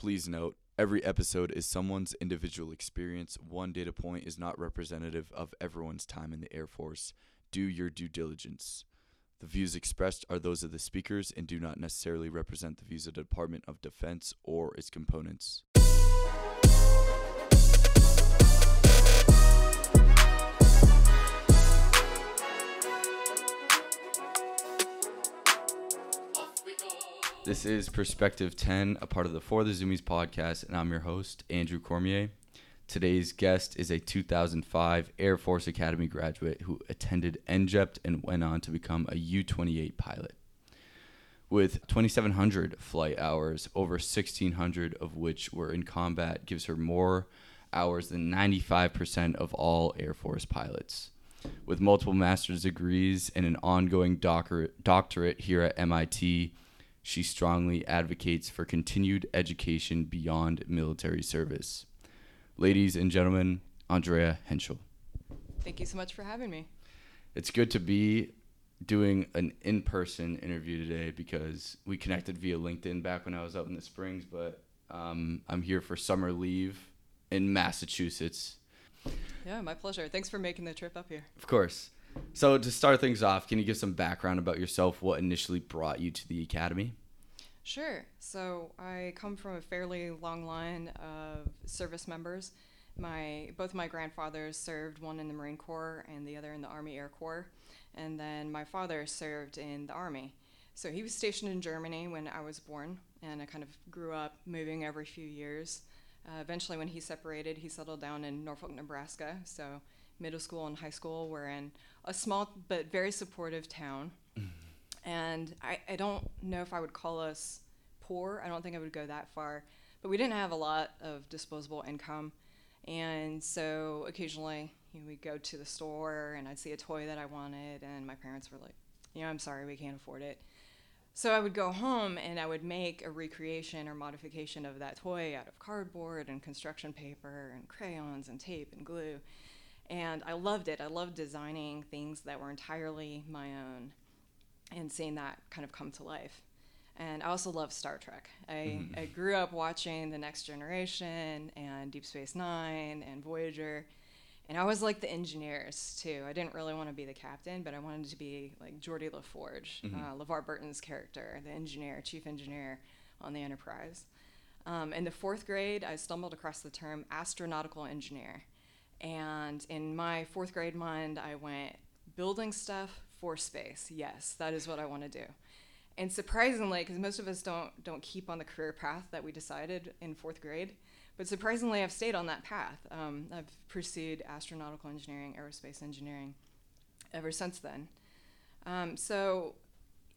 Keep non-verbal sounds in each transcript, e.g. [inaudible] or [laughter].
Please note, every episode is someone's individual experience. One data point is not representative of everyone's time in the Air Force. Do your due diligence. The views expressed are those of the speakers and do not necessarily represent the views of the Department of Defense or its components. This is Perspective 10, a part of the For the Zoomies podcast, and I'm your host, Andrew Cormier. Today's guest is a 2005 Air Force Academy graduate who attended NJEPT and went on to become a U 28 pilot. With 2,700 flight hours, over 1,600 of which were in combat, gives her more hours than 95% of all Air Force pilots. With multiple master's degrees and an ongoing doctorate, doctorate here at MIT, she strongly advocates for continued education beyond military service. Ladies and gentlemen, Andrea Henshall. Thank you so much for having me. It's good to be doing an in person interview today because we connected via LinkedIn back when I was out in the Springs, but um, I'm here for summer leave in Massachusetts. Yeah, my pleasure. Thanks for making the trip up here. Of course. So, to start things off, can you give some background about yourself? What initially brought you to the academy? Sure. So, I come from a fairly long line of service members. My both my grandfathers served, one in the Marine Corps and the other in the Army Air Corps, and then my father served in the Army. So he was stationed in Germany when I was born, and I kind of grew up moving every few years. Uh, eventually, when he separated, he settled down in Norfolk, Nebraska. So middle school and high school were in a small but very supportive town. And I, I don't know if I would call us poor. I don't think I would go that far. But we didn't have a lot of disposable income. And so occasionally you know, we'd go to the store and I'd see a toy that I wanted, and my parents were like, you know, I'm sorry, we can't afford it. So I would go home and I would make a recreation or modification of that toy out of cardboard and construction paper and crayons and tape and glue. And I loved it. I loved designing things that were entirely my own and seeing that kind of come to life. And I also love Star Trek. I, Mhm. I grew up watching The Next Generation and Deep Space Nine and Voyager. And I was like the engineers too. I didn't really want to be the captain, but I wanted to be like Geordi La Forge, Mhm. uh, LeVar Burton's character, the engineer, chief engineer on the Enterprise. Um, in the fourth grade, I stumbled across the term astronautical engineer. And in my fourth grade mind, I went building stuff for space. Yes, that is what I want to do. And surprisingly, because most of us don't don't keep on the career path that we decided in fourth grade, but surprisingly, I've stayed on that path. Um, I've pursued astronautical engineering, aerospace engineering, ever since then. Um, so,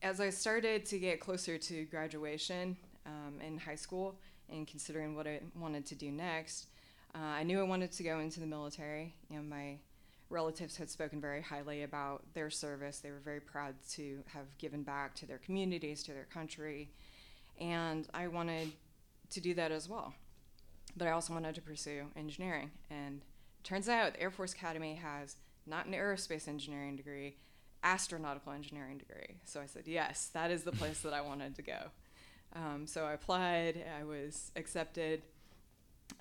as I started to get closer to graduation um, in high school and considering what I wanted to do next, uh, I knew I wanted to go into the military. You know, my relatives had spoken very highly about their service. They were very proud to have given back to their communities, to their country, and I wanted to do that as well. But I also wanted to pursue engineering, and it turns out the Air Force Academy has not an aerospace engineering degree, astronautical engineering degree. So I said, yes, that is the place that I wanted to go. Um, so I applied. I was accepted.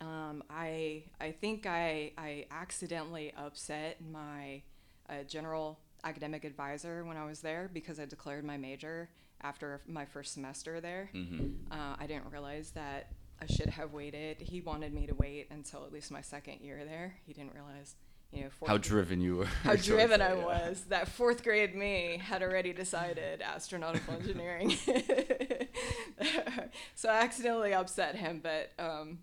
Um, I I think I I accidentally upset my uh, general academic advisor when I was there because I declared my major after my first semester there. Mm-hmm. Uh, I didn't realize that I should have waited. He wanted me to wait until at least my second year there. He didn't realize, you know, How grade- driven you were. how [laughs] driven that, I yeah. was. That fourth grade me had already decided astronautical [laughs] engineering. [laughs] so I accidentally upset him, but um,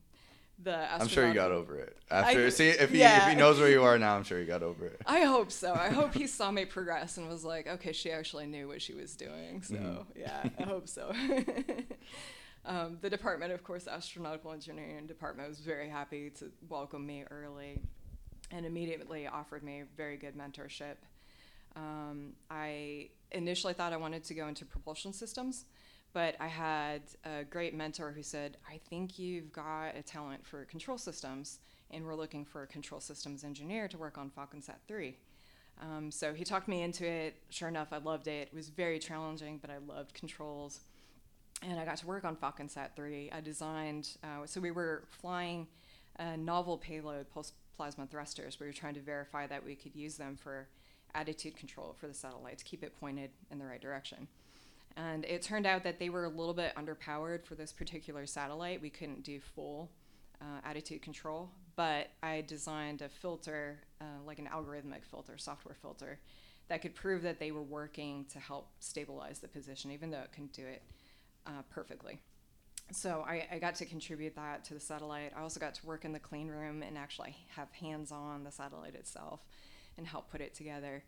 the I'm sure you got over it. After I- see if he yeah. if he knows where you are [laughs] now, I'm sure he got over it. I hope so. I hope he saw me progress and was like, okay, she actually knew what she was doing. So, Mhm. yeah, I hope so. [laughs] um, the department, of course, astronautical engineering department was very happy to welcome me early and immediately offered me very good mentorship. Um, I initially thought I wanted to go into propulsion systems, but I had a great mentor who said, I think you've got a talent for control systems, and we're looking for a control systems engineer to work on FalconSat 3. Um, so he talked me into it. Sure enough, I loved it. It was very challenging, but I loved controls. and I got to work on FalconSat 3. I designed, uh, so we were flying a novel payload pulse plasma thrusters. We were trying to verify that we could use them for attitude control for the satellite to keep it pointed in the right direction. And it turned out that they were a little bit underpowered for this particular satellite. We couldn't do full uh, attitude control, but I designed a filter, uh, like an algorithmic filter, software filter, that could prove that they were working to help stabilize the position, even though it couldn't do it uh, perfectly. So I, I, got to contribute that to the satellite. I also got to work in the clean room and actually have hands on the satellite itself and help put it together.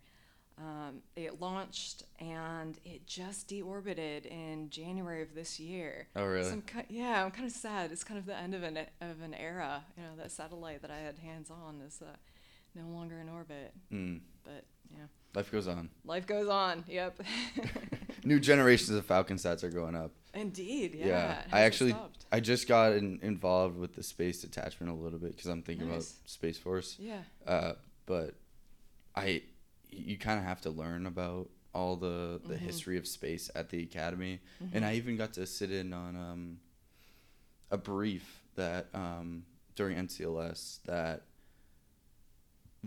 Um, it launched and it just deorbited in January of this year. Oh, really? So I'm yeah, I'm kind of sad. It's kind of the end of an of an era. You know, that satellite that I had hands on is uh, no longer in orbit. Mm. But yeah. Life goes on. Life goes on. Yep. [laughs] New generations of FalconSats are going up. Indeed. Yeah. yeah I actually I just got in, involved with the space detachment a little bit because I'm thinking nice. about Space Force. Yeah. Uh, but I you kind of have to learn about all the the mm-hmm. history of space at the academy, mm-hmm. and I even got to sit in on um, a brief that um, during NCLS that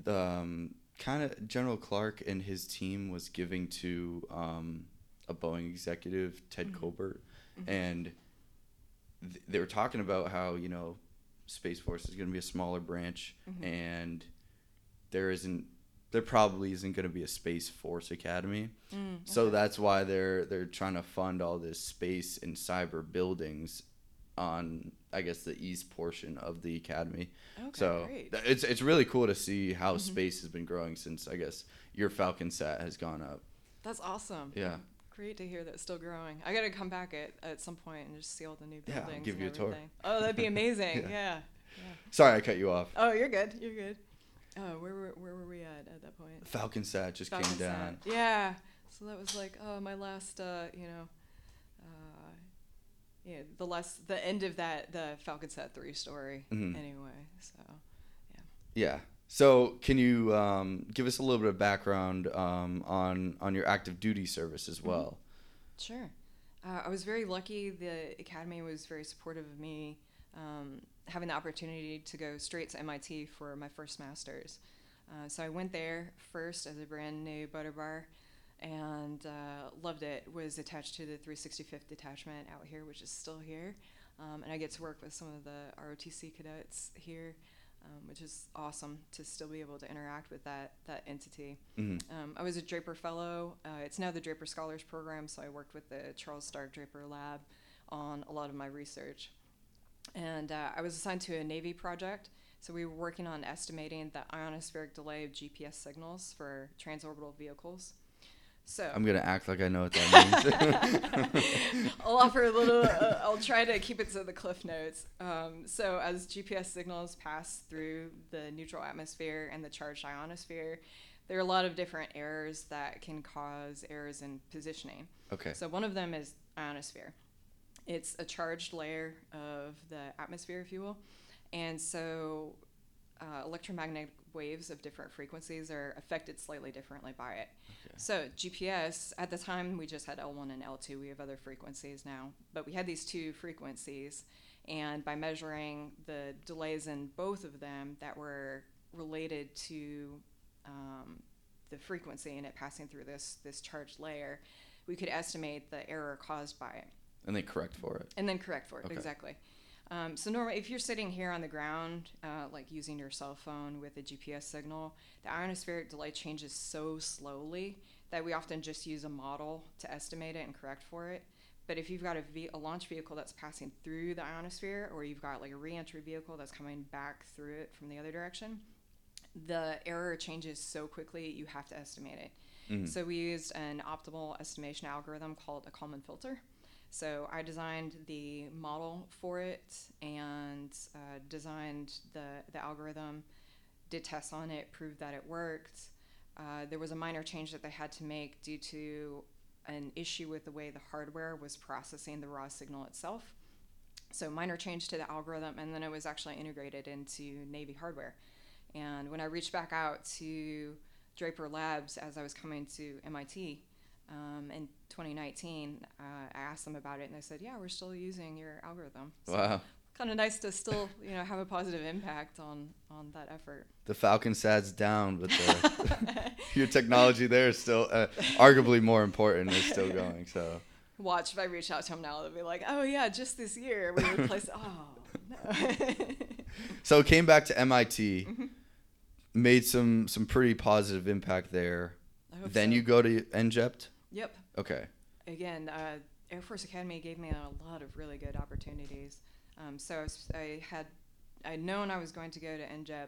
the um, kind of General Clark and his team was giving to um, a Boeing executive, Ted mm-hmm. Colbert, mm-hmm. and th- they were talking about how you know Space Force is going to be a smaller branch, mm-hmm. and there isn't there probably isn't going to be a space force academy mm, okay. so that's why they're they're trying to fund all this space and cyber buildings on i guess the east portion of the academy okay, so great. it's it's really cool to see how mm-hmm. space has been growing since i guess your FalconSat has gone up that's awesome yeah great to hear that it's still growing i gotta come back at, at some point and just see all the new buildings yeah, I'll give you everything. a tour oh that'd be [laughs] amazing yeah. yeah. yeah. sorry i cut you off oh you're good you're good Oh, where were where were we at at that point? Falcon FalconSat just Falcon came down. Sat. Yeah. So that was like, oh, my last, uh, you know, uh, yeah, the last, the end of that, the Falcon FalconSat three story. Mm-hmm. Anyway, so yeah. Yeah. So can you um, give us a little bit of background um, on on your active duty service as mm-hmm. well? Mm-hmm. Sure. Uh, I was very lucky. The academy was very supportive of me. Um, having the opportunity to go straight to MIT for my first master's. Uh, so I went there first as a brand new butter bar and uh, loved it. Was attached to the 365th detachment out here, which is still here. Um, and I get to work with some of the ROTC cadets here, um, which is awesome to still be able to interact with that that entity. Mm-hmm. Um, I was a Draper Fellow. Uh, it's now the Draper Scholars Program, so I worked with the Charles Stark Draper Lab on a lot of my research and uh, I was assigned to a Navy project. So we were working on estimating the ionospheric delay of GPS signals for transorbital vehicles. So I'm gonna act like I know what that means. [laughs] I'll offer a little. Uh, I'll try to keep it to the cliff notes. Um, so as GPS signals pass through the neutral atmosphere and the charged ionosphere, there are a lot of different errors that can cause errors in positioning. Okay. So one of them is ionosphere. It's a charged layer of the atmosphere, if you will. And so uh, electromagnetic waves of different frequencies are affected slightly differently by it. Okay. So GPS, at the time we just had L1 and L2. We have other frequencies now, but we had these two frequencies, and by measuring the delays in both of them that were related to um, the frequency and it passing through this this charged layer, we could estimate the error caused by it. And then correct for it. And then correct for it, okay. exactly. Um, so normally, if you're sitting here on the ground, uh, like using your cell phone with a GPS signal, the ionospheric delay changes so slowly that we often just use a model to estimate it and correct for it. But if you've got a launch vehicle that's passing through the ionosphere, or you've got like a reentry vehicle that's coming back through it from the other direction, the error changes so quickly you have to estimate it. Mm-hmm. So we used an optimal estimation algorithm called a Kalman filter so I designed the model for it and uh, designed the, the algorithm, did tests on it, proved that it worked. Uh, there was a minor change that they had to make due to an issue with the way the hardware was processing the raw signal itself. So minor change to the algorithm, and then it was actually integrated into Navy hardware. And when I reached back out to Draper Labs as I was coming to MIT, Um, in 2019, uh, I asked them about it, and they said, "Yeah, we're still using your algorithm." So Wow. Kind of nice to still, you know, have a positive impact on on that effort. The FalconSat's down, but the, [laughs] [laughs] your technology there is still uh, arguably more important. Is still going. So Watch if I reach out to them now, they'll be like, "Oh yeah, just this year we replaced." [laughs] oh no. so came back to MIT, Mhm. made some some pretty positive impact there. Then so. you go to NJEPT. Yep. Okay. again, uh, Air Force Academy gave me a lot of really good opportunities. Um, so I, was, I had I'd known I was going to go to NJEP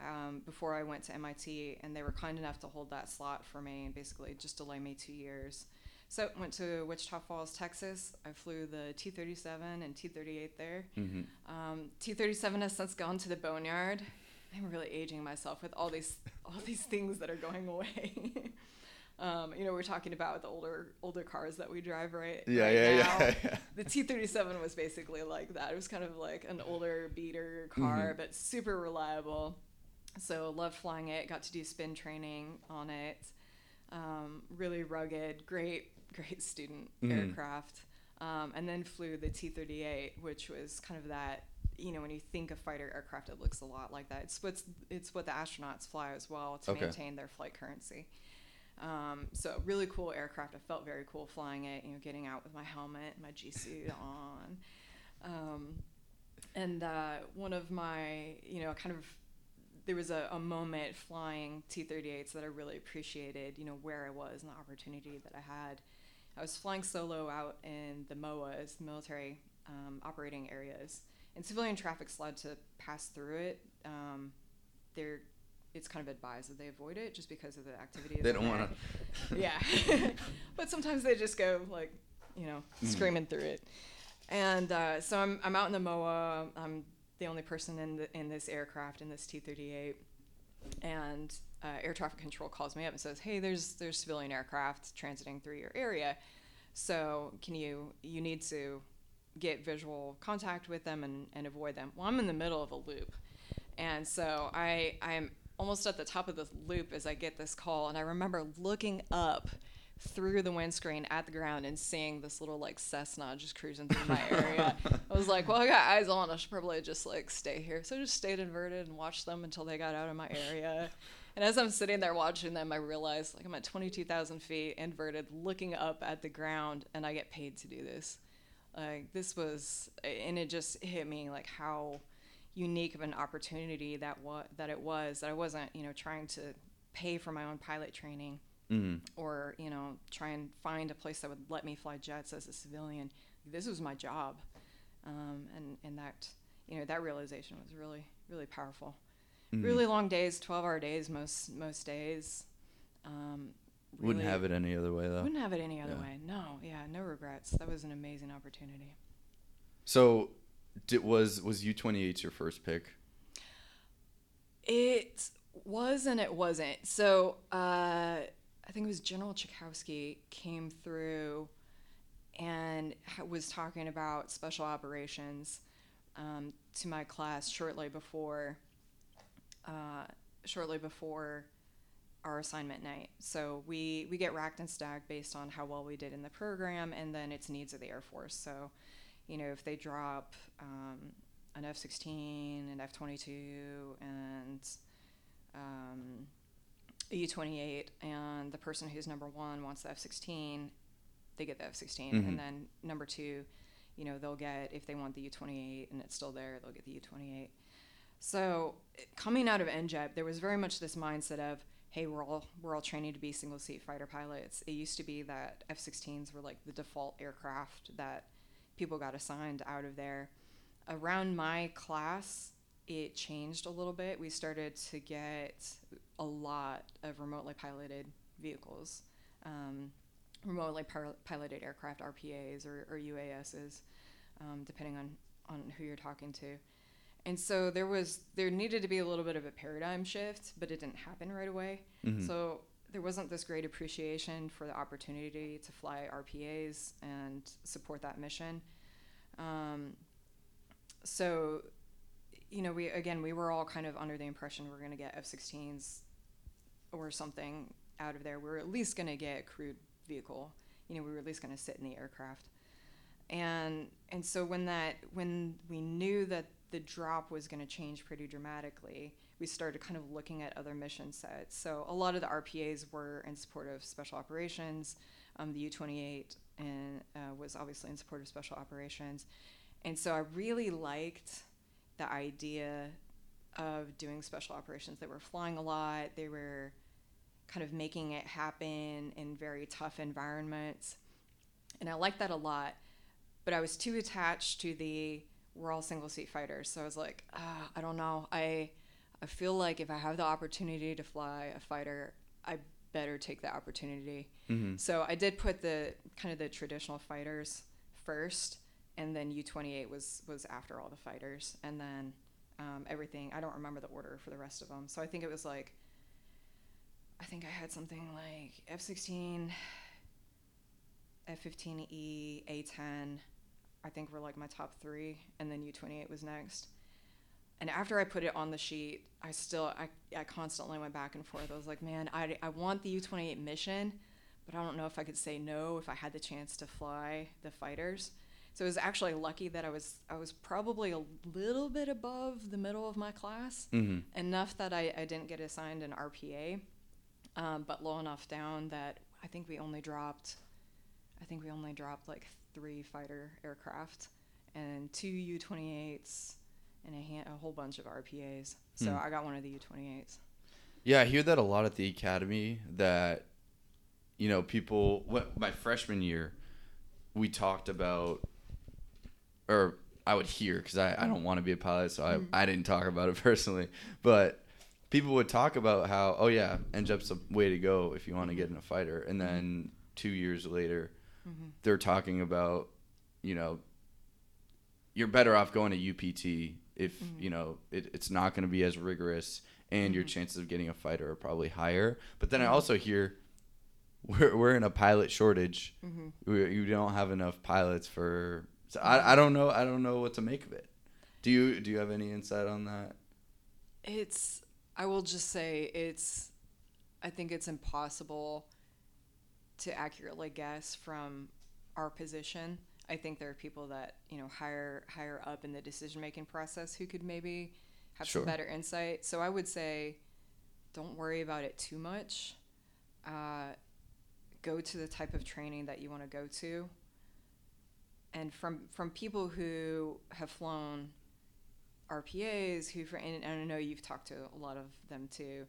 um, before I went to MIT, and they were kind enough to hold that slot for me and basically just delay me two years. So went to Wichita Falls, Texas. I flew the T-37 and T-38 there. hmm Um, T-37 has since gone to the boneyard. I'm really aging myself with all these all these things that are going away. [laughs] um, you know, we're talking about the older older cars that we drive right. Yeah, right yeah, now. yeah, [laughs] yeah. The T-37 was basically like that. It was kind of like an older beater car, Mhm. but super reliable. So loved flying it. Got to do spin training on it. Um, really rugged, great, [laughs] great student Mhm. aircraft. Um, and then flew the T-38, which was kind of that. You know, when you think of fighter aircraft, it looks a lot like that. It's what's it's what the astronauts fly as well to Okay. maintain their flight currency. Um, so really cool aircraft. I felt very cool flying it. You know, getting out with my helmet, my G suit on, um, and uh, one of my you know kind of there was a, a moment flying T-38s that I really appreciated. You know where I was and the opportunity that I had. I was flying solo out in the MOAs, military um, operating areas, and civilian traffic's allowed to pass through it. Um, they're it's kind of advised that they avoid it just because of the activity. They don't want to. [laughs] Yeah. [laughs] but sometimes they just go like, you know, Mhm. screaming through it. And uh, so I'm, I'm out in the MOA. I'm the only person in the, in this aircraft in this T-38, and uh, air traffic control calls me up and says, "Hey, there's there's civilian aircraft transiting through your area, so can you you need to get visual contact with them and, and avoid them." Well, I'm in the middle of a loop, and so I I'm almost at the top of the loop as I get this call, and I remember looking up through the windscreen at the ground and seeing this little like Cessna just cruising through my area. [laughs] I was like, well, I got eyes on. I should probably just like stay here. So I just stayed inverted and watched them until they got out of my area. And as I'm sitting there watching them, I realized like I'm at 22,000 feet inverted, looking up at the ground, and I get paid to do this. Like this was, and it just hit me like how unique of an opportunity that wa- that it was. That I wasn't, you know, trying to pay for my own pilot training Mm. or you know try and find a place that would let me fly jets as a civilian this was my job um, and and that you know that realization was really really powerful Mhm. really long days 12 hour days most most days um, Wouldn't have it any other way though. wouldn't have it any other Yeah. way no yeah no regrets that was an amazing opportunity So, did, was was U twenty eight your first pick? It was and it wasn't. So uh, I think it was General Chakowski came through and was talking about special operations um, to my class shortly before uh, shortly before our assignment night. So we we get racked and stacked based on how well we did in the program and then its needs of the Air Force. So you know if they drop um, an F-16, an F-22, and um, a U-28, and the person who's number one wants the F-16, they get the F-16, Mhm. and then number two, you know, they'll get if they want the U-28 and it's still there, they'll get the U-28. So coming out of NJEP, there was very much this mindset of, hey, we're all we're all training to be single seat fighter pilots. It used to be that F-16s were like the default aircraft that people got assigned out of there. Around my class, it changed a little bit. We started to get a lot of remotely piloted vehicles, um, remotely pil- piloted aircraft, RPAs or, or UASs, um, depending on, on who you're talking to. And so there was there needed to be a little bit of a paradigm shift, but it didn't happen right away. Mhm. So there wasn't this great appreciation for the opportunity to fly RPAs and support that mission. Um, so, you know, we again we were all kind of under the impression we're going to get F-16s or something out of there. We're at least going to get a crewed vehicle. You know, we were at least going to sit in the aircraft. And and so when that when we knew that the drop was going to change pretty dramatically, we started kind of looking at other mission sets. So a lot of the RPAs were in support of special operations. Um, the U 28 and uh, was obviously in support of special operations. And so I really liked the idea of doing special operations. They were flying a lot, they were kind of making it happen in very tough environments. And I liked that a lot. But I was too attached to the we're all single seat fighters. So I was like, ah, I don't know. I I feel like if I have the opportunity to fly a fighter, I better take the opportunity. Mm-hmm. So I did put the kind of the traditional fighters first, and then U twenty eight was was after all the fighters, and then um, everything. I don't remember the order for the rest of them. So I think it was like, I think I had something like F sixteen, F fifteen E, A ten. I think were like my top three, and then U twenty eight was next. And after I put it on the sheet, I still I, I constantly went back and forth. I was like, man, I, I want the U twenty eight mission, but I don't know if I could say no if I had the chance to fly the fighters. So it was actually lucky that I was I was probably a little bit above the middle of my class, mm-hmm. enough that I, I didn't get assigned an RPA, um, but low enough down that I think we only dropped, I think we only dropped like three fighter aircraft and two U-28s and a, hand, a whole bunch of RPAs. So hmm. I got one of the U-28s. Yeah, I hear that a lot at the academy. That you know, people. What my freshman year, we talked about, or I would hear because I, I don't want to be a pilot, so I, mm-hmm. I didn't talk about it [laughs] personally. But people would talk about how, oh yeah, NJEP's the way to go if you want to get in a fighter. And mm-hmm. then two years later, mm-hmm. they're talking about, you know, you're better off going to UPT if mm-hmm. you know it, it's not going to be as rigorous and mm-hmm. your chances of getting a fighter are probably higher. But then I mm-hmm. also hear we're, we're in a pilot shortage. Mm-hmm. We, you don't have enough pilots for. So I, I don't know. I don't know what to make of it. Do you do you have any insight on that? It's. I will just say it's. I think it's impossible to accurately guess from our position I think there are people that you know higher higher up in the decision making process who could maybe have sure. some better insight. So I would say, don't worry about it too much. Uh, go to the type of training that you want to go to. And from from people who have flown RPAs, who for and I know you've talked to a lot of them too,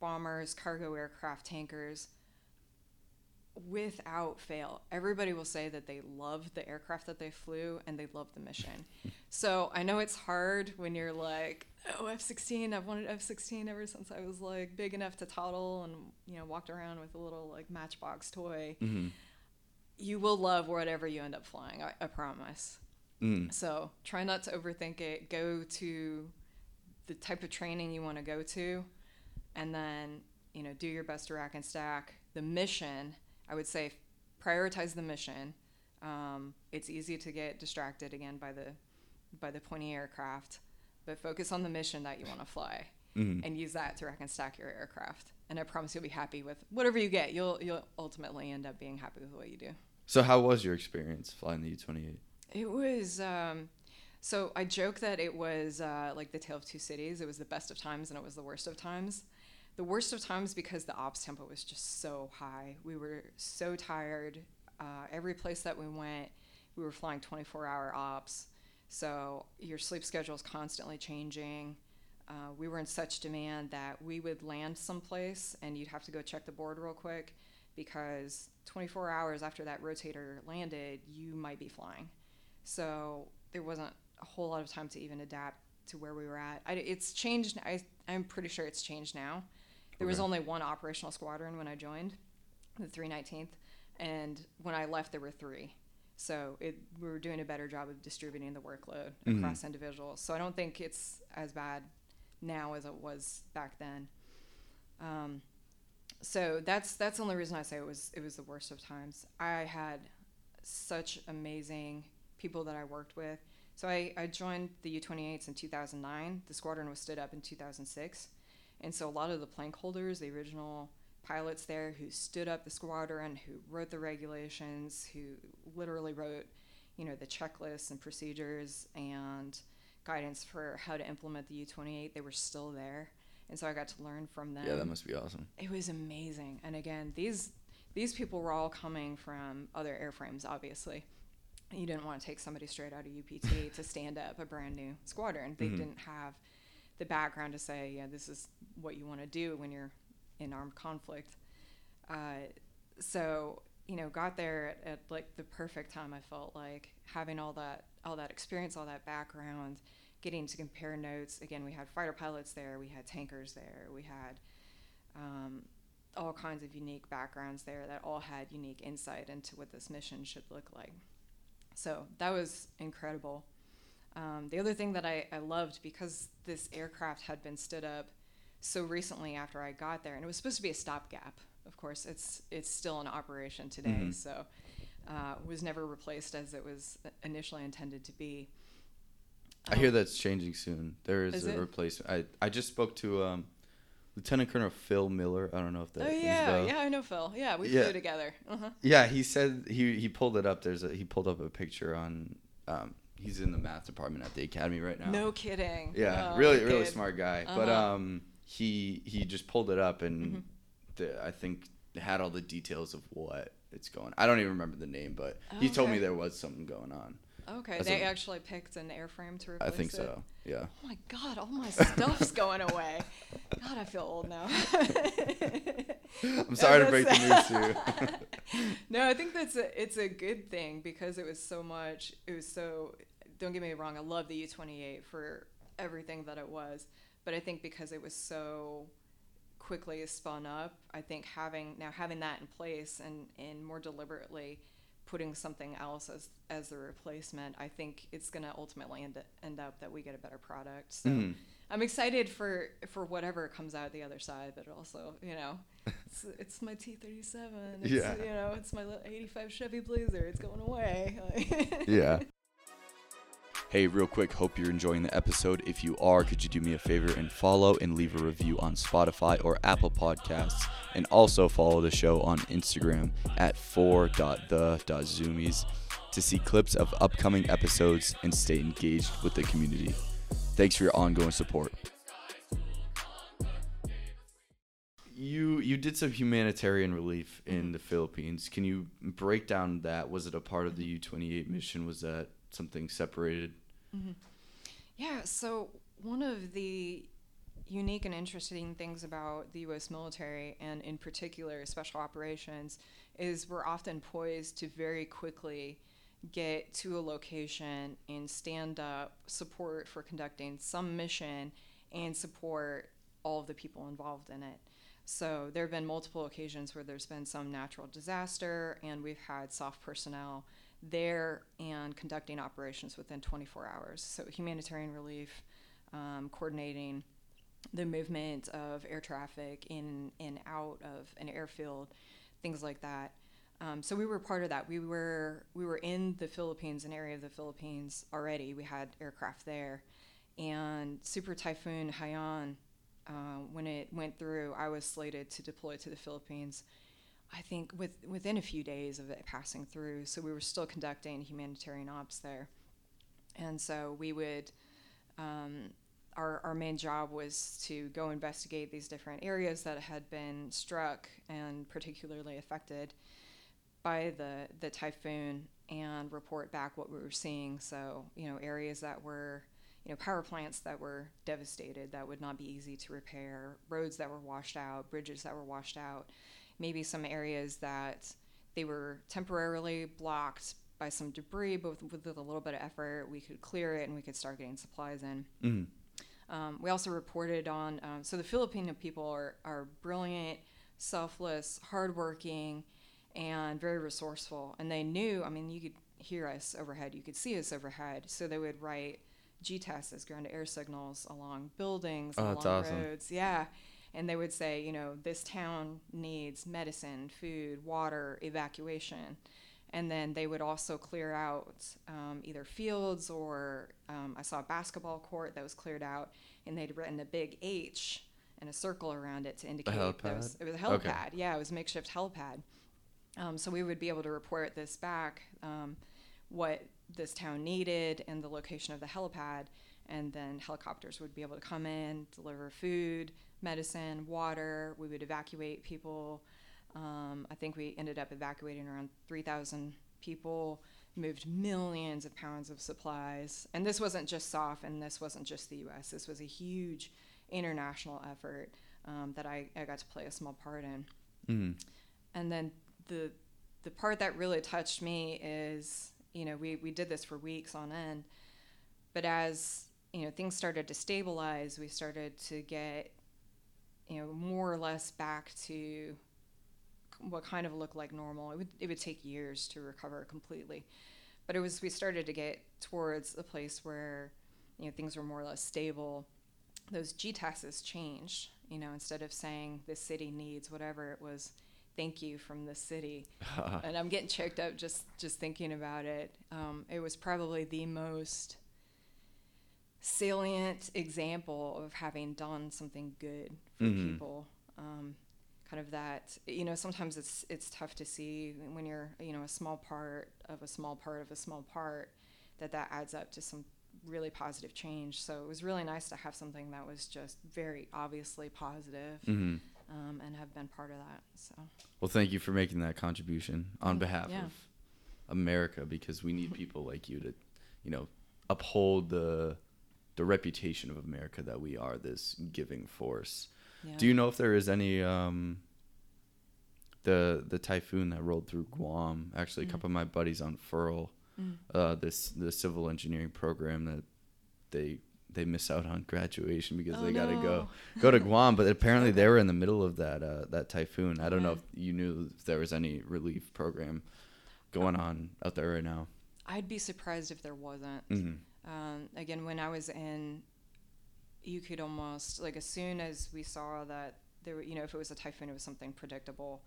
bombers, cargo aircraft, tankers without fail, everybody will say that they love the aircraft that they flew and they love the mission. [laughs] so I know it's hard when you're like, oh, F 16, I've wanted F 16 ever since I was like big enough to toddle and, you know, walked around with a little like matchbox toy. Mm-hmm. You will love whatever you end up flying, I, I promise. Mm. So try not to overthink it. Go to the type of training you want to go to, and then, you know, do your best to rack and stack. The mission I would say prioritize the mission. Um, it's easy to get distracted again by the by the pointy aircraft, but focus on the mission that you want to fly mm-hmm. and use that to rack and stack your aircraft. And I promise you'll be happy with whatever you get. You'll you'll ultimately end up being happy with what you do. So how was your experience flying the U twenty eight? It was. Um, so I joke that it was uh, like the tale of two cities. It was the best of times and it was the worst of times the worst of times because the ops tempo was just so high. We were so tired. Uh, every place that we went, we were flying 24 hour ops. So your sleep schedule is constantly changing. Uh, we were in such demand that we would land someplace and you'd have to go check the board real quick because 24 hours after that rotator landed, you might be flying. So there wasn't a whole lot of time to even adapt to where we were at. I, it's changed. I, I'm pretty sure it's changed now. There was only one operational squadron when I joined, the 319th, and when I left, there were three. So it, we were doing a better job of distributing the workload mm-hmm. across individuals. So I don't think it's as bad now as it was back then. Um, so that's that's the only reason I say it was it was the worst of times. I had such amazing people that I worked with. So I, I joined the U-28s in 2009. The squadron was stood up in 2006. And so a lot of the plank holders, the original pilots there who stood up the squadron, who wrote the regulations, who literally wrote, you know, the checklists and procedures and guidance for how to implement the U-28. They were still there, and so I got to learn from them. Yeah, that must be awesome. It was amazing. And again, these these people were all coming from other airframes, obviously. You didn't want to take somebody straight out of UPT [laughs] to stand up a brand new squadron. They Mhm. didn't have the background to say, yeah, this is what you want to do when you're in armed conflict. Uh, so you know, got there at, at like the perfect time. I felt like having all that all that experience, all that background, getting to compare notes. Again, we had fighter pilots there, we had tankers there, we had um, all kinds of unique backgrounds there that all had unique insight into what this mission should look like. So that was incredible. Um, the other thing that I, I loved because this aircraft had been stood up so recently after I got there, and it was supposed to be a stopgap. Of course, it's it's still in operation today, Mhm. so uh, was never replaced as it was initially intended to be. I hear Um, that's changing soon. There is, Is a it? replacement. I I just spoke to um, Lieutenant Colonel Phil Miller. I don't know if that. Oh yeah, yeah, I know Phil. Yeah, we Yeah. flew together. Uh-huh. Yeah, he said he he pulled it up. There's a he pulled up a picture on. Um, he's in the math department at the academy right now. No kidding. Yeah, Oh, really, really smart guy. But Uh-huh. um, he he just pulled it up and Mhm. the, I think it had all the details of what it's going. I don't even remember the name, but he told me there was something going on. Okay, As they a- actually picked an airframe to replace I think it. so. Yeah. Oh my god, all my stuff's [laughs] going away. God, I feel old now. [laughs] I'm [laughs] sorry to break the news to you. no, I think that's a it's a good thing because it was so much. It was so. Don't get me wrong. I love the U28 for everything that it was, but I think because it was so quickly spun up, I think having now having that in place and and more deliberately putting something else as as the replacement, I think it's going to ultimately end end up that we get a better product. So. Mhm. I'm excited for for whatever comes out the other side, but also, you know, [laughs] it's, it's my T37. It's, Yeah. You know, it's my li- 85 Chevy Blazer. It's going away. Yeah. [laughs] Hey, real quick, hope you're enjoying the episode. If you are, could you do me a favor and follow and leave a review on Spotify or Apple Podcasts? And also follow the show on Instagram at for.the.zoomies to see clips of upcoming episodes and stay engaged with the community. Thanks for your ongoing support. You you did some humanitarian relief in the Philippines. Can you break down that? Was it a part of the U twenty eight mission? Was that something separated? Mm-hmm. Yeah, so one of the unique and interesting things about the U.S. military, and in particular special operations, is we're often poised to very quickly get to a location and stand up support for conducting some mission and support all of the people involved in it. So there have been multiple occasions where there's been some natural disaster, and we've had SOF personnel there and conducting operations within 24 hours. So humanitarian relief, um, coordinating the movement of air traffic in and out of an airfield, things like that. Um, so we were part of that. We were we were in the Philippines, an area of the Philippines already. We had aircraft there, and Super Typhoon Haiyan, uh, when it went through, I was slated to deploy to the Philippines. I think with within a few days of it passing through. So we were still conducting humanitarian ops there, and so we would. Um, our, our main job was to go investigate these different areas that had been struck and particularly affected by the, the typhoon and report back what we were seeing. So, you know, areas that were, you know, power plants that were devastated that would not be easy to repair, roads that were washed out, bridges that were washed out, maybe some areas that they were temporarily blocked by some debris, but with, with a little bit of effort, we could clear it and we could start getting supplies in. Mm. Um, we also reported on, um, so the Filipino people are, are brilliant, selfless, hardworking, and very resourceful. And they knew, I mean, you could hear us overhead, you could see us overhead. So they would write GTAS as ground to air signals along buildings, Oh, along awesome. roads. Yeah. And they would say, you know, this town needs medicine, food, water, evacuation. And then they would also clear out um, either fields or um, I saw a basketball court that was cleared out, and they'd written a big H and a circle around it to indicate that was, it was a helipad. Okay. Yeah, it was a makeshift helipad. Um, so we would be able to report this back, um, what this town needed and the location of the helipad, and then helicopters would be able to come in, deliver food, medicine, water. We would evacuate people. Um, I think we ended up evacuating around 3,000 people, moved millions of pounds of supplies. And this wasn't just SOF and this wasn't just the US. This was a huge international effort um, that I, I got to play a small part in. Mm-hmm. And then the the part that really touched me is, you know, we, we did this for weeks on end. But as, you know, things started to stabilize, we started to get, you know, more or less back to what kind of looked like normal. It would it would take years to recover completely. But it was we started to get towards a place where, you know, things were more or less stable. Those GTAS changed. You know, instead of saying the city needs whatever, it was thank you from the city. [laughs] and I'm getting choked up just just thinking about it. Um, it was probably the most salient example of having done something good for Mhm. people. Um, kind of that you know sometimes it's it's tough to see when you're you know a small part of a small part of a small part that that adds up to some really positive change. So it was really nice to have something that was just very obviously positive, hmm um, and have been part of that. So Well, thank you for making that contribution on behalf yeah. of America because we need [laughs] people like you to, you know, uphold the the reputation of America that we are this giving force. yeah. Do you know if there is any um the the typhoon that rolled through Guam? Actually, a Mm. couple of my buddies on FERL, Mm. uh, this the civil engineering program that they they miss out on graduation because Oh, they got to go no. go to [laughs] Guam. But apparently they were in the middle of that uh, that typhoon. I don't know if you knew if there was any relief program going on out there right now. I'd be surprised if there wasn't. hmm Um, again, when I was in, you could almost like as soon as we saw that there, were, you know, if it was a typhoon, it was something predictable.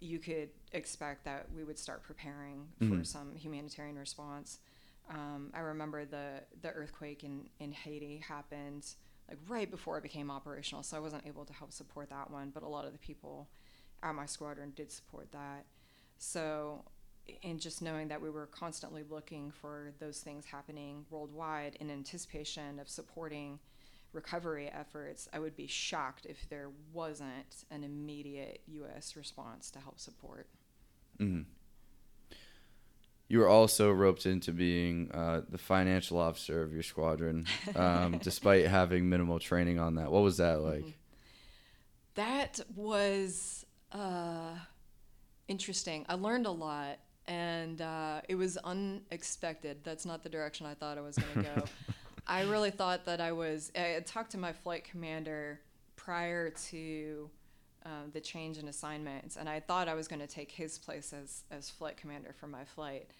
You could expect that we would start preparing for Mhm. some humanitarian response. Um, I remember the the earthquake in in Haiti happened like right before it became operational, so I wasn't able to help support that one. But a lot of the people at my squadron did support that. So and just knowing that we were constantly looking for those things happening worldwide in anticipation of supporting recovery efforts, I would be shocked if there wasn't an immediate U.S. response to help support. hmm You were also roped into being uh, the financial officer of your squadron, um, [laughs] despite having minimal training on that. What was that like? Mhm. That was uh, interesting. I learned a lot, and uh, it was unexpected. That's not the direction I thought I was going to go. [laughs] I really thought that I was. I had talked to my flight commander prior to um, the change in assignments, and I thought I was going to take his place as, as flight commander for my flight.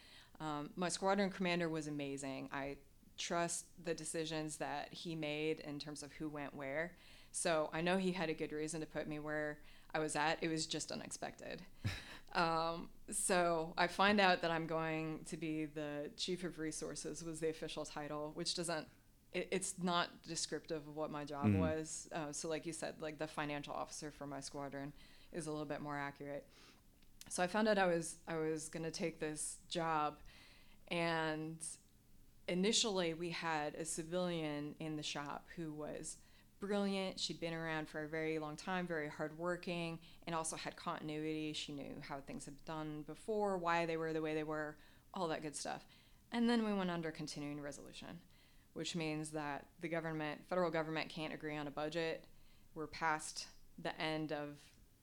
Um, my squadron commander was amazing. I trust the decisions that he made in terms of who went where. So I know he had a good reason to put me where I was at. It was just unexpected. [laughs] um, so I find out that I'm going to be the chief of resources was the official title, which doesn't. It, it's not descriptive of what my job Mhm. was. Uh, so like you said, like the financial officer for my squadron is a little bit more accurate. So I found out I was I was gonna take this job, and initially we had a civilian in the shop who was brilliant. She'd been around for a very long time, very hardworking, and also had continuity. She knew how things had been done before, why they were the way they were, all that good stuff. And then we went under continuing resolution, which means that the government, federal government, can't agree on a budget. We're past the end of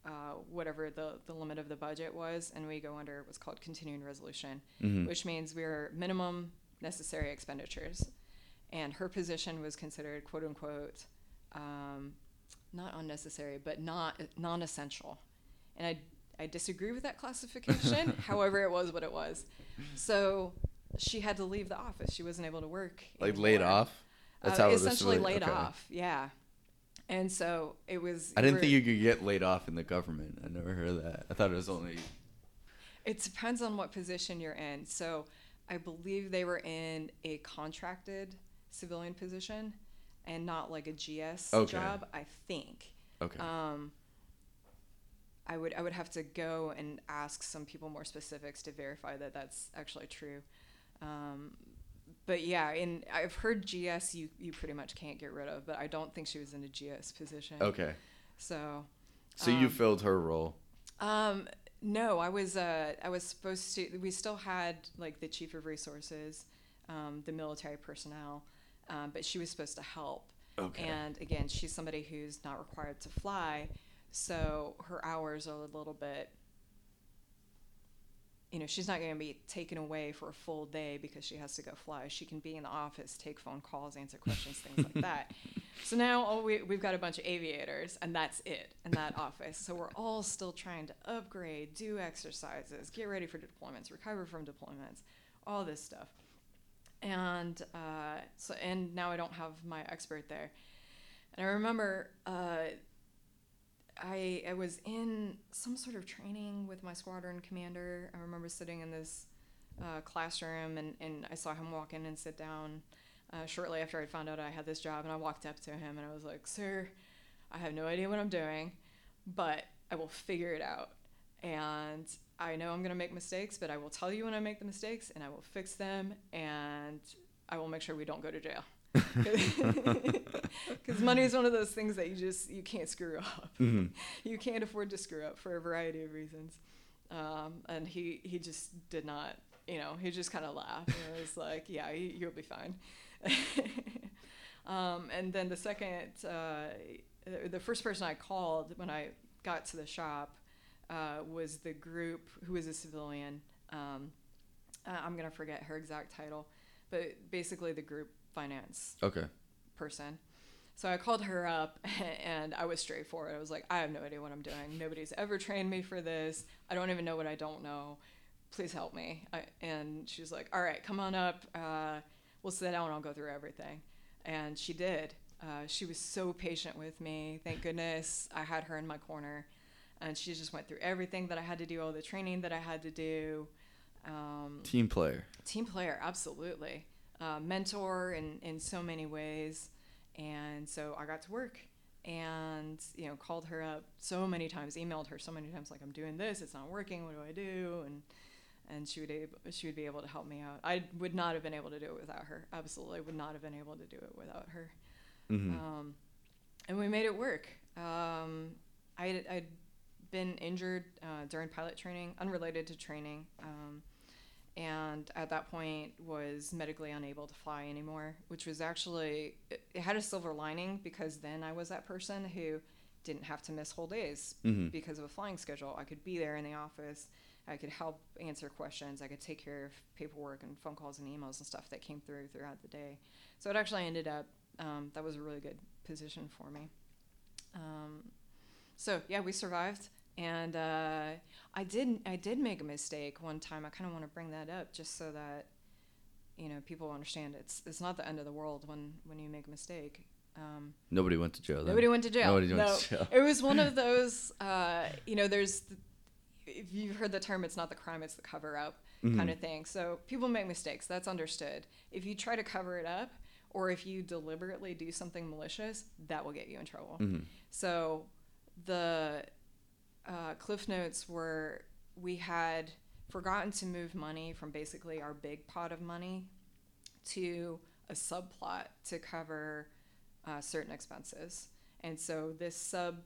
uh, whatever the, the limit of the budget was, and we go under what's called continuing resolution Mhm. which means we're minimum necessary expenditures. And her position was considered quote unquote um, not unnecessary, but not non essential. And I, I disagree with that classification. [laughs] However, it was what it was. So she had to leave the office. She wasn't able to work. Like laid anymore. off? Uh, the essentially laid okay. off. Yeah. And so it was. I didn't think you could get laid off in the government. I never heard of that. I thought it was only. It depends on what position you're in. So I believe they were in a contracted civilian position. And not like a GS Okay. job. I think. Okay. Um, I would I would have to go and ask some people more specifics to verify that that's actually true. Um, but yeah, in I've heard GS you you pretty much can't get rid of, but I don't think she was in a GS position. okay. So So you um, filled her role. um, no, I was uh, I was supposed to. We still had like the chief of resources, um, the military personnel, um, but she was supposed to help. Okay. And again, she's somebody who's not required to fly, so her hours are a little bit. You know, she's not going to be taken away for a full day because she has to go fly. She can be in the office, take phone calls, answer questions, things like [laughs] that. So now all we, we've got a bunch of aviators, and that's it in that office. So we're all still trying to upgrade, do exercises, get ready for deployments, recover from deployments, all this stuff. And uh, so, and now I don't have my expert there. And I remember uh, I, I was in some sort of training with my squadron commander. I remember sitting in this uh, classroom, and, and I saw him walk in and sit down uh, shortly after I found out I had this job. And I walked up to him and I was like, Sir, I have no idea what I'm doing, but I will figure it out. And I know I'm going to make mistakes, but I will tell you when I make the mistakes and I will fix them and I will make sure we don't go to jail. [laughs] Because money is one of those things that you just you can't screw up. Mhm. [laughs] You can't afford to screw up for a variety of reasons. Um, and he he just did not. You know, he just kind of laughed. And was like, yeah, you, you'll be fine. [laughs] um, and then the second, uh, the first person I called when I got to the shop uh, was the group who was a civilian. Um, uh, I'm gonna forget her exact title, but basically the group finance Okay. person. So I called her up [laughs] and I was straightforward. I was like, I have no idea what I'm doing. Nobody's ever trained me for this. I don't even know what I don't know. Please help me. I, and she was like, All right, come on up. Uh, we'll sit down and I'll go through everything. And she did. Uh, she was so patient with me. Thank goodness I had her in my corner. And she just went through everything that I had to do, all the training that I had to do. Um, Team player. team player absolutely uh, mentor in, in so many ways and so i got to work and you know called her up so many times emailed her so many times like i'm doing this it's not working what do i do and and she would able, she would be able to help me out i would not have been able to do it without her absolutely would not have been able to do it without her hmm um, and we made it work. Um, I I'd been injured uh, during pilot training, unrelated to training, um, and at that point was medically unable to fly anymore. Which was actually it, it had a silver lining because then I was that person who didn't have to miss whole days hmm because of a flying schedule. I could be there in the office. I could help answer questions. I could take care of paperwork and phone calls and emails and stuff that came through throughout the day. So it actually ended up um, that was a really good position for me. Um, so yeah, we survived, and uh, I did I did make a mistake one time. I kind of want to bring that up just so that you know people understand it's it's not the end of the world when when you make a mistake. Um, Nobody went to jail. Then. Nobody went to jail. Nobody went no, to jail. it was one of those. Uh, you know, there's. The, if you've heard the term, it's not the crime, it's the cover up Mhm. kind of thing. So people make mistakes. That's understood. If you try to cover it up, or if you deliberately do something malicious, that will get you in trouble. Mhm. So the uh, cliff notes were we had forgotten to move money from basically our big pot of money to a subplot to cover uh, certain expenses. And so this sub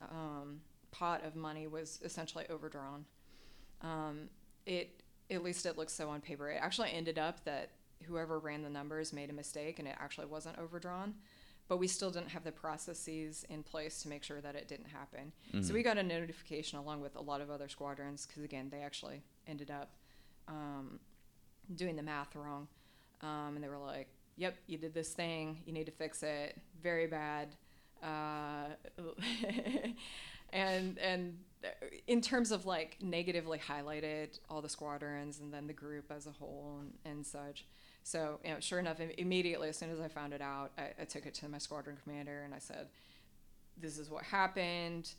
um, pot of money was essentially overdrawn. Um, it at least it looks so on paper. It actually ended up that whoever ran the numbers made a mistake and it actually wasn't overdrawn, but we still didn't have the processes in place to make sure that it didn't happen. So Mhm. we got a notification along with a lot of other squadrons because again they actually ended up um, doing the math wrong, um, and they were like, "Yep, you did this thing. You need to fix it. Very bad." Uh, [laughs] and and in terms of like negatively highlighted all the squadrons and then the group as a whole and, and such. So you know, sure enough, immediately as soon as I found it out, I, I took it to my squadron commander and I said, "This is what happened.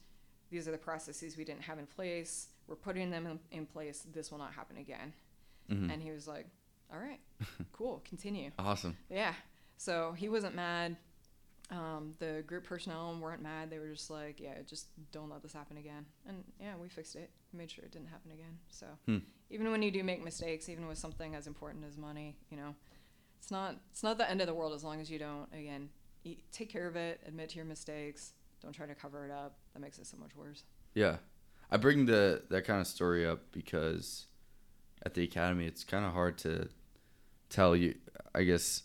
These are the processes we didn't have in place. We're putting them in, in place. This will not happen again." Mhm. And he was like, "All right, [laughs] cool, continue." Awesome. Yeah. So he wasn't mad. Um, the group personnel weren't mad. They were just like, yeah, just don't let this happen again. And yeah, we fixed it. Made sure it didn't happen again. So Hmm. even when you do make mistakes, even with something as important as money, you know, it's not it's not the end of the world as long as you don't again you take care of it, admit to your mistakes, don't try to cover it up. That makes it so much worse. Yeah, I bring the that kind of story up because at the academy, it's kind of hard to tell you. I guess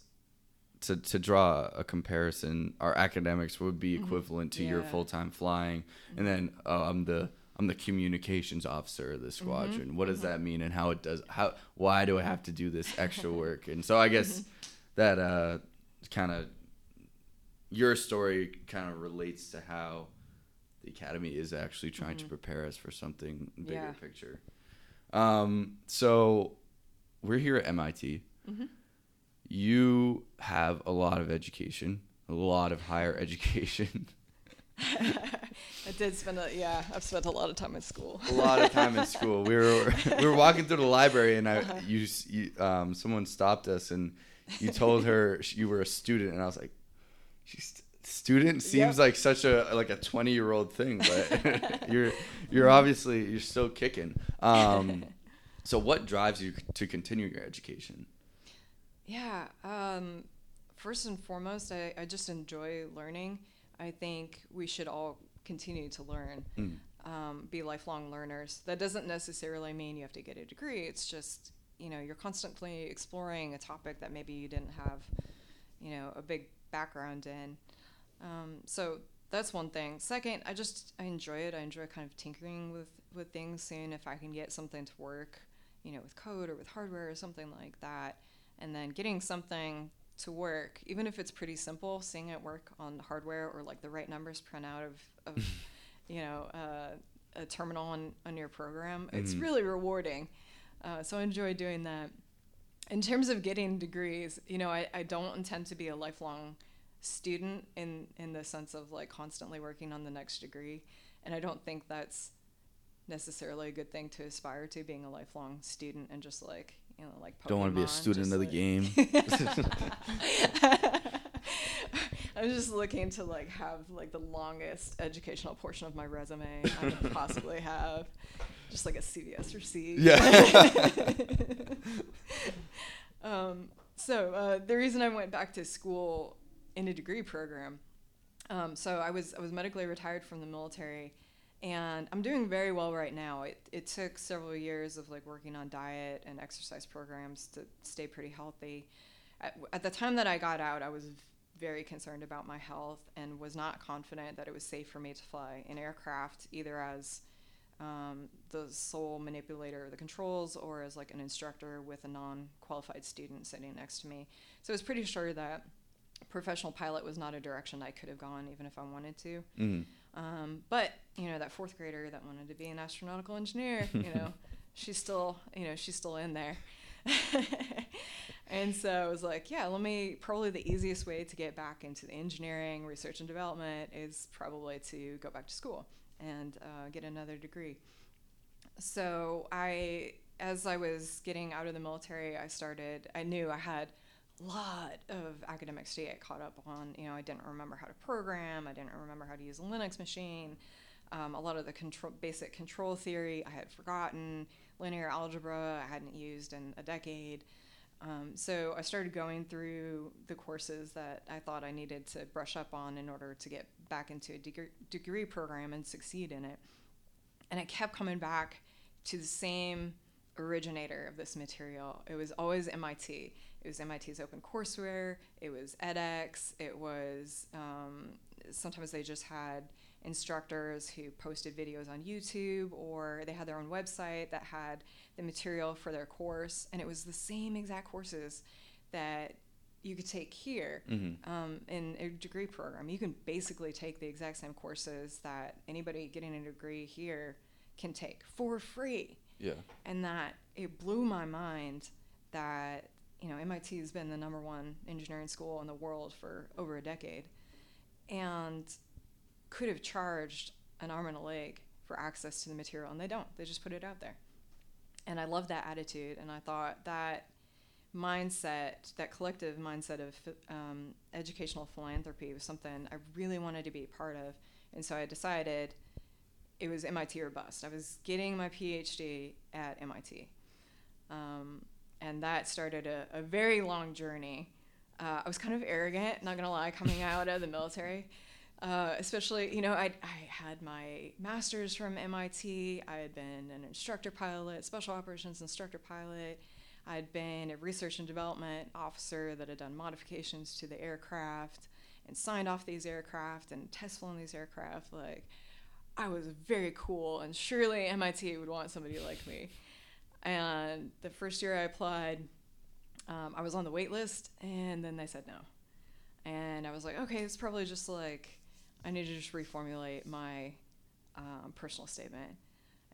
to to draw a comparison, our academics would be Mhm. equivalent to your full time flying, and then uh, I'm the I'm the communications officer of the squadron. What does mhm. that mean, and how it does? How why do I have to do this extra [laughs] work? And so I guess that uh, kind of your story kind of relates to how the academy is actually trying to Mhm. prepare us for something bigger Yeah. picture. Um, so we're here at MIT. You have a lot of education, a lot of higher [laughs] education, [laughs] I did spend a yeah. I've spent a lot of time in school. a lot of time in [laughs] school. We were we were walking through the library, and I Uh-huh. you, you um someone stopped us, and you told her [laughs] you were a student, and I was like, she's student seems Yep. like such a like a 20 year old thing but [laughs] you're you're obviously you're still kicking um so what drives you to continue your education Yeah. Um, first and foremost, I, I just enjoy learning. I think we should all continue to learn, Mm. um, be lifelong learners. That doesn't necessarily mean you have to get a degree. It's just, you know, you're constantly exploring a topic that maybe you didn't have, you know, a big background in. Um, so that's one thing. Second, I just I enjoy it. I enjoy kind of tinkering with with things, seeing if I can get something to work, you know, with code or with hardware or something like that, and then getting something to work, even if it's pretty simple, seeing it work on hardware or like the right numbers print out of, of [laughs] you know, uh, a terminal on, on your program. It's Mhm. really rewarding. Uh, so I enjoy doing that. In terms of getting degrees, you know, I, I don't intend to be a lifelong student in, in the sense of like constantly working on the next degree. And I don't think that's necessarily a good thing to aspire to being a lifelong student and just like, you know, like don't want to be a student of the like- game [laughs] I'm just looking to like have like the longest educational portion of my resume I could [laughs] possibly have, just like a CVS receipt. Yeah. [laughs] um, so uh, the reason I went back to school in a degree program, um, so I was I was medically retired from the military, and I'm doing very well right now. It it took several years of like working on diet and exercise programs to stay pretty healthy. At, at the time that I got out, I was very concerned about my health and was not confident that it was safe for me to fly an aircraft either as um, the sole manipulator of the controls or as like an instructor with a non-qualified student sitting next to me. So I was pretty sure that professional pilot was not a direction I could have gone even if I wanted to. Mhm. Um, but you know that fourth grader that wanted to be an astronautical engineer, you know, [laughs] she's still, you know, she's still in there. [laughs] and so I was like, yeah, let me. Probably the easiest way to get back into the engineering, research and development is probably to go back to school and uh, get another degree. So I, as I was getting out of the military, I started. I knew I had a lot of academics to get caught up on. You know, I didn't remember how to program. I didn't remember how to use a Linux machine. Um, a lot of the control, basic control theory I had forgotten. Linear algebra I hadn't used in a decade. Um, so I started going through the courses that I thought I needed to brush up on in order to get back into a degree, degree program and succeed in it. And it kept coming back to the same originator of this material. It was always MIT. It was MIT's OpenCourseWare. It was edX. It was um, sometimes they just had instructors who posted videos on YouTube or they had their own website that had the material for their course. And it was the same exact courses that you could take here Mhm. um, in a degree program. You can basically take the exact same courses that anybody getting a degree here can take for free yeah and that it blew my mind that you know MIT has been the number one engineering school in the world for over a decade, and could have charged an arm and a leg for access to the material, and they don't. They just put it out there, and I love that attitude, and I thought that mindset, that collective mindset of um, educational philanthropy was something I really wanted to be a part of. And so I decided it was MIT or bust. I was getting my PhD at MIT. Um, and that started a, a very long journey. Uh, I was kind of arrogant, not gonna lie, coming out of the military. Uh, especially, you know, I, I had my master's from MIT. I had been an instructor pilot, special operations instructor pilot. I'd been a research and development officer that had done modifications to the aircraft and signed off these aircraft and test flown these aircraft. Like, I was very cool, and surely MIT would want somebody like me. And the first year I applied, um, I was on the wait list, and then they said no. And I was like, okay, it's probably just like I need to just reformulate my um, personal statement.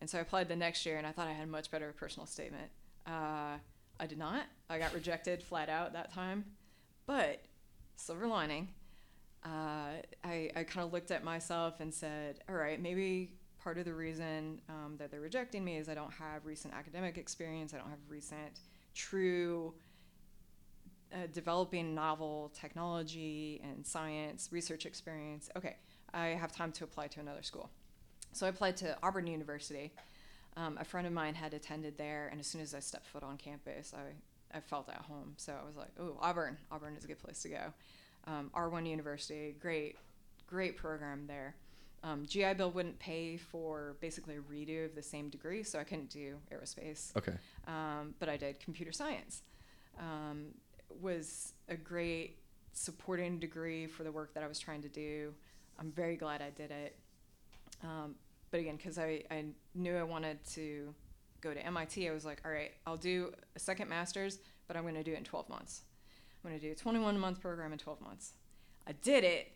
And so I applied the next year, and I thought I had a much better personal statement. Uh, I did not. I got rejected flat out that time. But silver lining, uh, I, I kind of looked at myself and said, all right, maybe part of the reason um, that they're rejecting me is I don't have recent academic experience, I don't have recent true uh, developing novel technology and science research experience. Okay, I have time to apply to another school. So I applied to Auburn University. Um, a friend of mine had attended there, and as soon as I stepped foot on campus, I, I felt at home. So I was like, oh, Auburn. Auburn is a good place to go. Um, R1 University, great, great program there. Um, GI Bill wouldn't pay for basically a redo of the same degree, so I couldn't do aerospace. Okay. Um, but I did computer science. Was a great supporting degree for the work that I was trying to do. I'm very glad I did it. Um, but again, because I, I knew I wanted to go to MIT, I was like, all right, I'll do a second master's, but I'm going to do it in 12 months. I'm going to do a 21 month program in 12 months. I did it,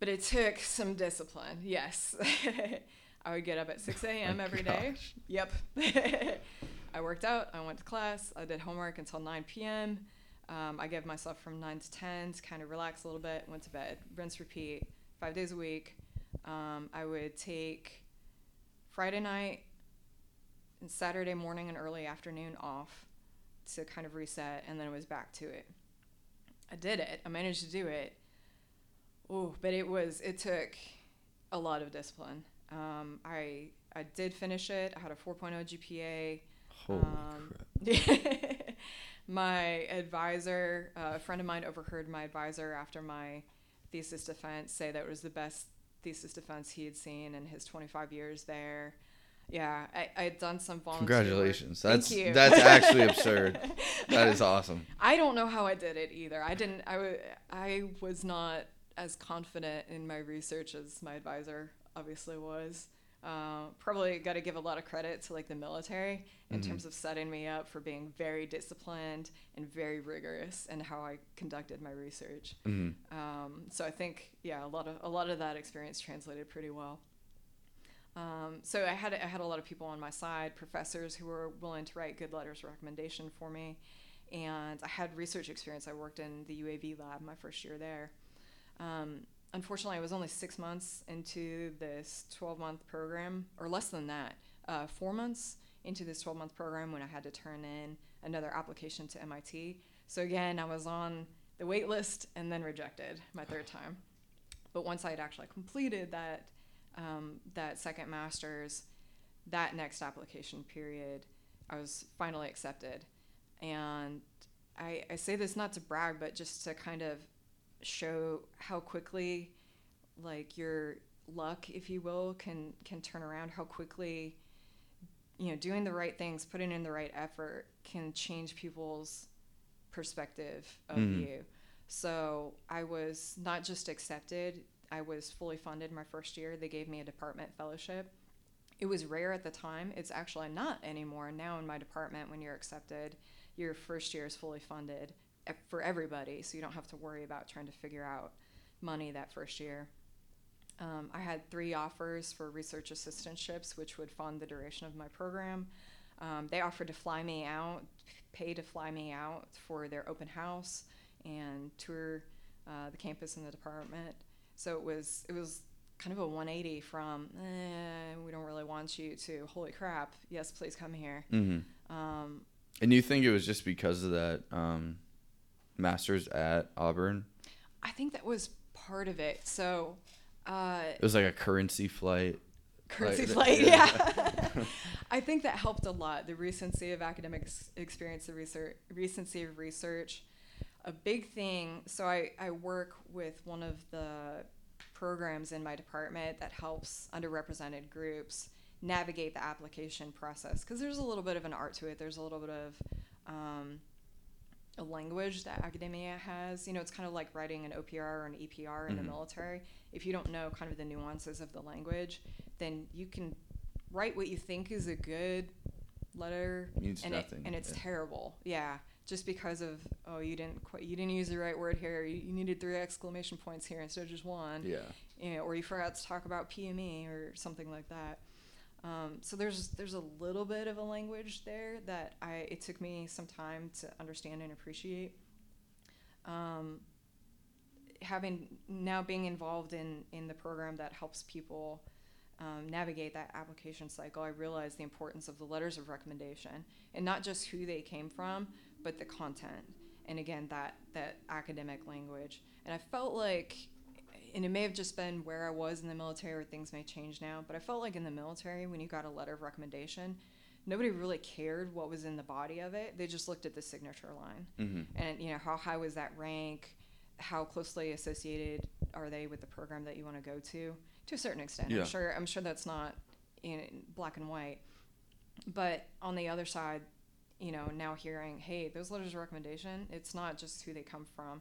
but it took some discipline. Yes. [laughs] I would get up at 6 a.m. Oh, every day. gosh. Yep. [laughs] I worked out. I went to class. I did homework until 9 p.m. Um, I gave myself from 9 to 10 to kind of relax a little bit, went to bed, rinse, repeat, five days a week. Um, I would take Friday night and Saturday morning and early afternoon off to kind of reset, and then it was back to it. I did it. I managed to do it. Oh, but it was it took a lot of discipline. Um, I I did finish it. I had a 4.0 GPA. Holy Um, crap. [laughs] [laughs] my advisor, uh, a friend of mine, overheard my advisor after my thesis defense say that it was the best thesis defense he had seen in his 25 years there. Yeah, I, I had done some volunteer. work. Congratulations. Thank That's that's actually absurd. [laughs] That is awesome. I don't know how I did it either. I didn't. I wa- I was not as confident in my research as my advisor obviously was. Uh, probably got to give a lot of credit to like the military in Mhm. terms of setting me up for being very disciplined and very rigorous in how I conducted my research. hmm Um, so I think yeah, a lot of a lot of that experience translated pretty well. Um, so I had I had a lot of people on my side, professors who were willing to write good letters of recommendation for me, and I had research experience. I worked in the UAV lab my first year there. Um, unfortunately, I was only six months into this 12 month program, or less than that, uh, four months into this 12 month program when I had to turn in another application to MIT. So again, I was on the wait list and then rejected my third time. But once I had actually completed that um, that second master's, that next application period, I was finally accepted. And I, I say this not to brag, but just to kind of show how quickly, like your luck, if you will, can can turn around. How quickly, you know, doing the right things, putting in the right effort, can change people's perspective of Mhm. you. So I was not just accepted, I was fully funded my first year. They gave me a department fellowship. It was rare at the time. It's actually not anymore. Now in my department, when you're accepted, your first year is fully funded for everybody, so you don't have to worry about trying to figure out money that first year. Um, I had three offers for research assistantships, which would fund the duration of my program. Um, they offered to fly me out, pay to fly me out for their open house and tour uh, the campus and the department. So it was it was kind of a 180 from eh, we don't really want you to holy crap yes please come here. hmm Um, And you think it was just because of that um, master's at Auburn? I think that was part of it. So, uh, It was like a currency flight. currency flight, yeah. yeah. [laughs] I think that helped a lot. The recency of academic experience, the research, recency of research. A big thing. So I, I work with one of the programs in my department that helps underrepresented groups navigate the application process because there's a little bit of an art to it. There's a little bit of um, a language that academia has. You know, it's kind of like writing an OPR or an EPR in the Mhm. military. If you don't know kind of the nuances of the language, then you can write what you think is a good letter Means and, it, and it's yeah. terrible. Yeah, just because of oh you didn't quite, you didn't use the right word here. You, you needed three exclamation points here instead of just one. Yeah. You know, or you forgot to talk about PME or something like that. Um, so there's there's a little bit of a language there that I it took me some time to understand and appreciate. Um, having now being involved in in the program that helps people um, navigate that application cycle, I realized the importance of the letters of recommendation and not just who they came from, but the content. And again, that that academic language. And I felt like, and it may have just been where I was in the military, or things may change now, but I felt like in the military, when you got a letter of recommendation, nobody really cared what was in the body of it. They just looked at the signature line. Hmm and you know how high was that rank? How closely associated are they with the program that you want to go to? To a certain extent. Yeah. i'm sure i'm sure that's not in black and white. But on the other side you know now hearing hey those letters of recommendation it's not just who they come from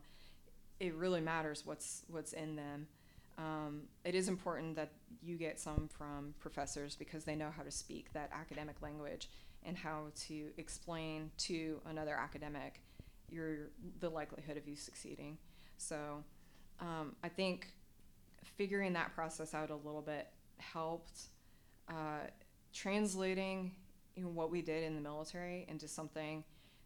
it really matters what's what's in them um, it is important that you get some from professors because they know how to speak that academic language and how to explain to another academic your the likelihood of you succeeding. So um, I think figuring that process out a little bit helped uh, translating you know, what we did in the military into something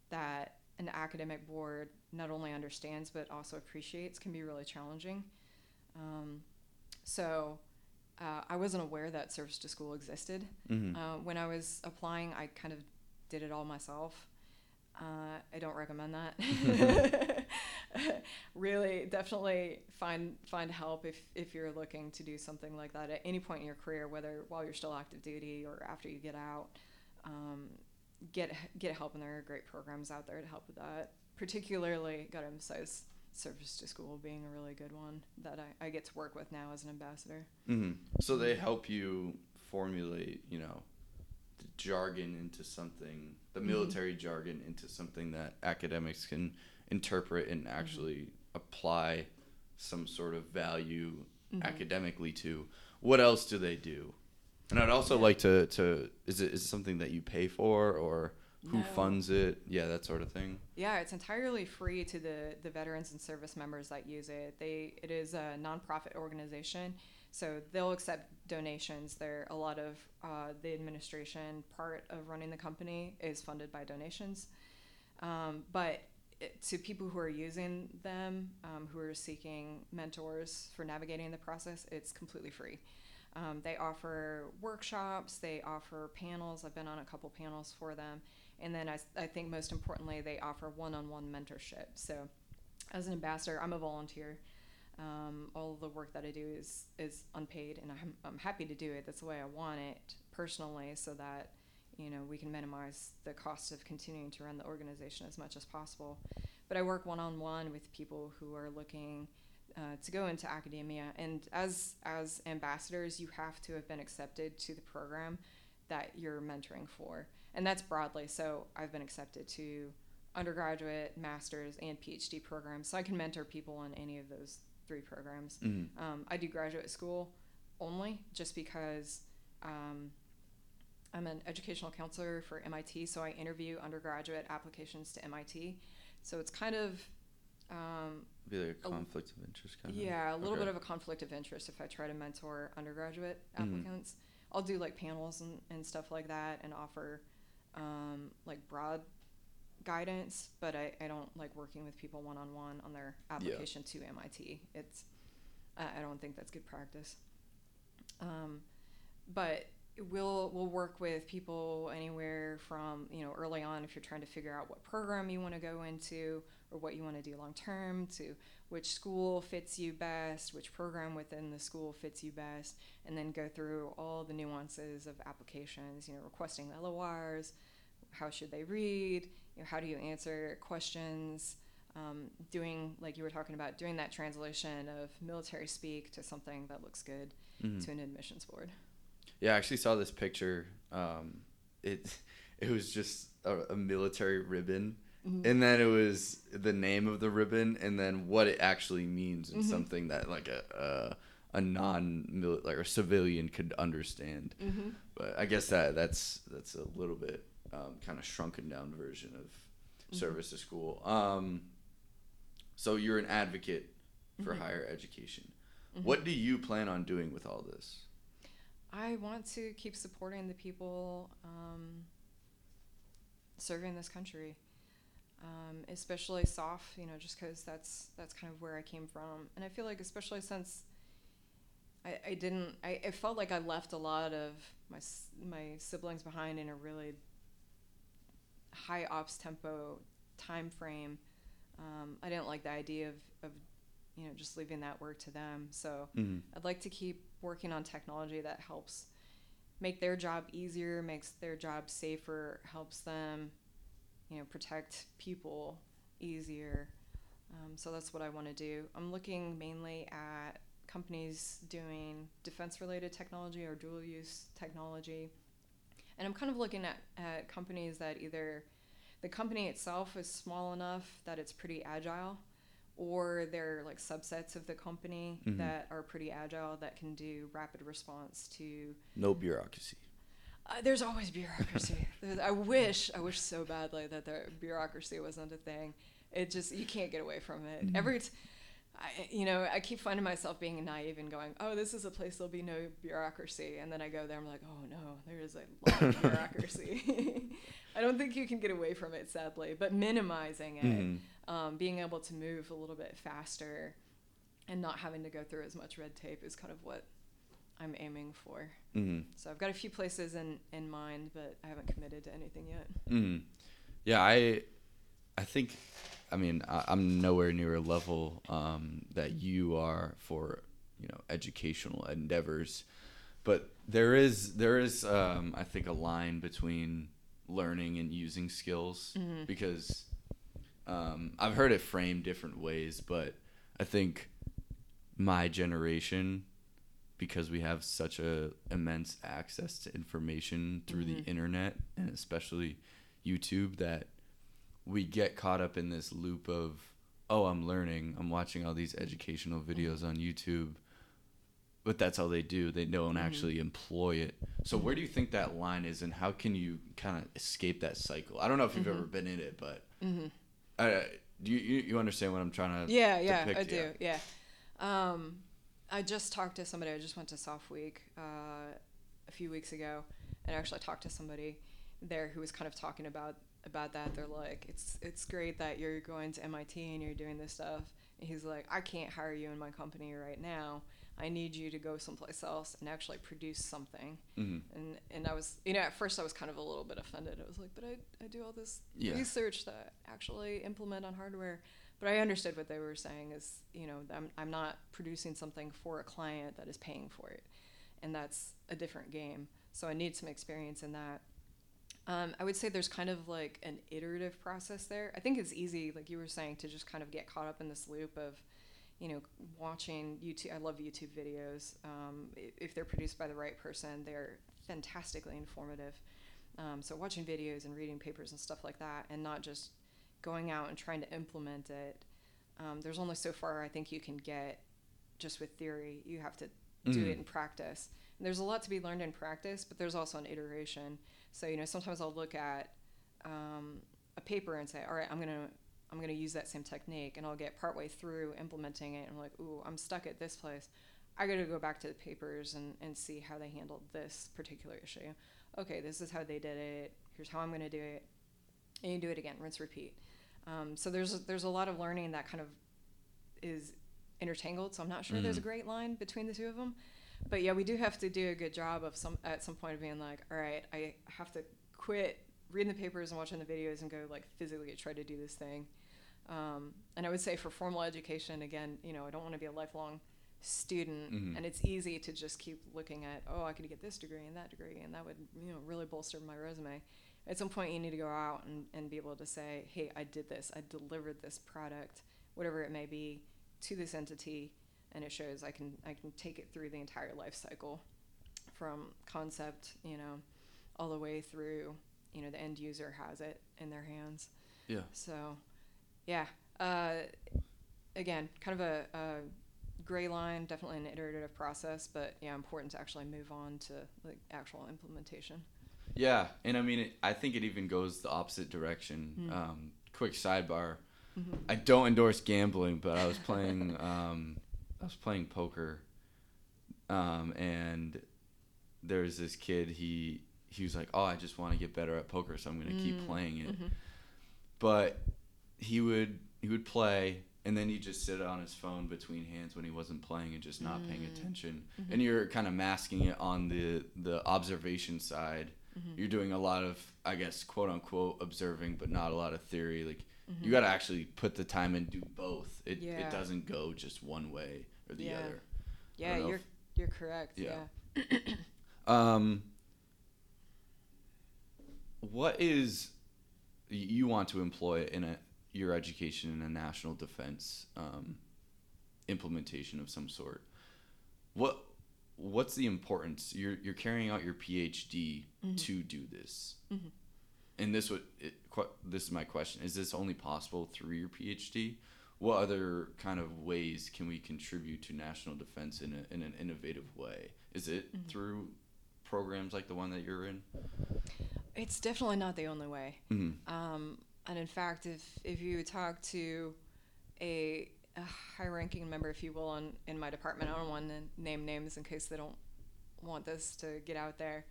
that an academic board not only understands but also appreciates can be really challenging. Um, so uh, I wasn't aware that service to school existed. hmm Uh, when I was applying, I kind of did it all myself. Uh, I don't recommend that. [laughs] [laughs] really, definitely find find help if, if you're looking to do something like that at any point in your career, whether while you're still active duty or after you get out. Um, get get help, and there are great programs out there to help with that. Particularly, got to emphasize service to school being a really good one that I, I get to work with now as an ambassador. hmm So they help you formulate, you know, the jargon into something, the Mhm. military jargon into something that academics can interpret and actually apply some sort of value academically to. What else do they do? And I'd also like to, to is it is it something that you pay for or who No. funds it? Yeah, that sort of thing. Yeah, it's entirely free to the, the veterans and service members that use it. They it is a nonprofit organization, so they'll accept donations. There a lot of uh, the administration part of running the company is funded by donations, um, but it, to people who are using them, um, who are seeking mentors for navigating the process, it's completely free. Um, they offer workshops, they offer panels. I've been on a couple panels for them. And then I, I think most importantly, they offer one on one mentorship. So, as an ambassador, I'm a volunteer. Um, all the work that I do is, is unpaid, and I'm, I'm happy to do it. That's the way I want it personally, so that you know we can minimize the cost of continuing to run the organization as much as possible. But I work one on one with people who are looking uh, to go into academia, and as as ambassadors, you have to have been accepted to the program that you're mentoring for, and that's broadly. So I've been accepted to undergraduate, master's, and PhD programs, so I can mentor people in any of those three programs. hmm Um, I do graduate school only just because um, I'm an educational counselor for MIT, so I interview undergraduate applications to MIT. So it's kind of, um, Be like a A- conflict of interest kind of. yeah, a little Okay. bit of a conflict of interest if I try to mentor undergraduate Mhm. applicants. I'll do like panels and, and stuff like that and offer um, like broad guidance, but I, I don't like working with people one on one on their application to MIT. It's I I don't think that's good practice. Um, but we'll we'll work with people anywhere from you know early on if you're trying to figure out what program you want to go into or what you want to do long term to which school fits you best which program within the school fits you best and then go through all the nuances of applications you know requesting the LORs how should they read you know how do you answer questions um, doing like you were talking about doing that translation of military speak to something that looks good Mhm. to an admissions board Yeah, I actually saw this picture. Um, it [laughs] it was just a, a military ribbon, Mhm. and then it was the name of the ribbon, and then what it actually means, and Mhm. something that like a a, a non like a civilian could understand. mm-hmm. But I guess that that's that's a little bit um, kind of shrunken down version of Mm-hmm. service to school. Um, so you're an advocate for Mhm. higher education. What do you plan on doing with all this? I want to keep supporting the people um, serving this country, um, especially SOF, You know, just because that's that's kind of where I came from, and I feel like especially since I, I didn't, I, I felt like I left a lot of my my siblings behind in a really high ops tempo time frame. Um, I didn't like the idea of, of you know just leaving that work to them. So Mm-hmm. I'd like to keep working on technology that helps make their job easier, makes their job safer, helps them, you know, protect people easier. Um, so that's what I want to do. I'm looking mainly at companies doing defense related technology or dual use technology. And I'm kind of looking at, at companies that either the company itself is small enough that it's pretty agile or they're like subsets of the company Mhm. that are pretty agile that can do rapid response to No bureaucracy. Uh, there's always bureaucracy. I wish i wish so badly that the bureaucracy wasn't a thing. It just you can't get away from it. Mhm. every t- I, you know i keep finding myself being naive and going oh this is a place there'll be no bureaucracy. And then i go there i'm like oh no there is a lot of [laughs] bureaucracy. [laughs] I don't think you can get away from it sadly but minimizing it Mhm. um, being able to move a little bit faster and not having to go through as much red tape is kind of what I'm aiming for. Mhm. So I've got a few places in, in mind, but I haven't committed to anything yet. Mhm. Yeah, I, I think, I mean, I, I'm nowhere near a level um, that you are for, you know, educational endeavors, but there is there is um, I think a line between learning and using skills Mhm. because um, I've heard it framed different ways, but I think my generation because we have such a immense access to information through the Mhm. internet and especially YouTube that we get caught up in this loop of oh I'm learning I'm watching all these educational videos on YouTube but that's all they do they don't Mhm. actually employ it so where do you think that line is and how can you kind of escape that cycle I don't know if you've Mhm. ever been in it but Mm-hmm. uh, do you, you understand what I'm trying to Yeah, yeah, depict, I do. Yeah. Um, I just talked to somebody. I just went to SOF Week uh, a few weeks ago, and I actually talked to somebody there who was kind of talking about about that. They're like, it's it's great that you're going to MIT and you're doing this stuff. And he's like, I can't hire you in my company right now. I need you to go someplace else and actually produce something. Mhm. And and I was, you know, at first I was kind of a little bit offended. I was like, but I, I do all this Yeah. research that actually implement on hardware. But I understood what they were saying is, you know, I'm, I'm not producing something for a client that is paying for it. And that's a different game. So I need some experience in that. Um, I would say there's kind of like an iterative process there. I think it's easy, like you were saying, to just kind of get caught up in this loop of, you know, watching YouTube. I love YouTube videos. Um, if they're produced by the right person, they're fantastically informative. Um, so watching videos and reading papers and stuff like that, and not just going out and trying to implement it. Um, there's only so far I think you can get just with theory. You have to do Mhm. it in practice. And there's a lot to be learned in practice, but there's also an iteration. So you know, sometimes I'll look at um, a paper and say, "All right, I'm gonna I'm gonna use that same technique," and I'll get partway through implementing it, and I'm like, "Ooh, I'm stuck at this place. I got to go back to the papers and, and see how they handled this particular issue. Okay, this is how they did it. Here's how I'm gonna do it, and you do it again, rinse, repeat. Um, so there's there's a lot of learning that kind of is intertangled. So I'm not sure there's a Mhm. great line between the two of them, but yeah, we do have to do a good job of some at some point of being like, all right, I have to quit reading the papers and watching the videos and go like physically try to do this thing. Um, and I would say for formal education, again, you know, I don't want to be a lifelong student, Mhm. and it's easy to just keep looking at, oh, I could get this degree and that degree, and that would you know really bolster my resume. At some point, you need to go out and, and be able to say, hey, I did this, I delivered this product, whatever it may be, to this entity, and it shows I can I can take it through the entire life cycle, from concept, you know, all the way through, you know, the end user has it in their hands. Yeah. So, yeah. Uh, again, kind of a, a gray line, definitely an iterative process, but yeah, important to actually move on to like actual implementation. Yeah, and I mean, it, I think it even goes the opposite direction. Mm. Um, quick sidebar: Mhm. I don't endorse gambling, but I was playing, [laughs] um, I was playing poker, um, and there's this kid. He he was like, "Oh, I just want to get better at poker, so I'm gonna keep Mm, playing it." mhm. But he would he would play, and then he'd just sit on his phone between hands when he wasn't playing and just not paying Mm. attention. Mhm. And you're kind of masking it on the the observation side Mhm. you're doing a lot of i guess quote unquote observing but not a lot of theory like Mhm. you got to actually put the time and do both it, Yeah. it doesn't go just one way or the Yeah. other Yeah, you're if- you're correct. Yeah. Yeah. [coughs] um what is you want to employ in a your education in a national defense um, implementation of some sort what what's the importance you're you're carrying out your phd Mhm. to do this Mhm. and this would it, this is my question is this only possible through your phd what other kind of ways can we contribute to national defense in, a, in an innovative way is it Mhm. through programs like the one that you're in It's definitely not the only way. mm-hmm. Um, and in fact, if, if you talk to a, a high ranking member, if you will, in, in my department, I don't want to name names in case they don't want this to get out there.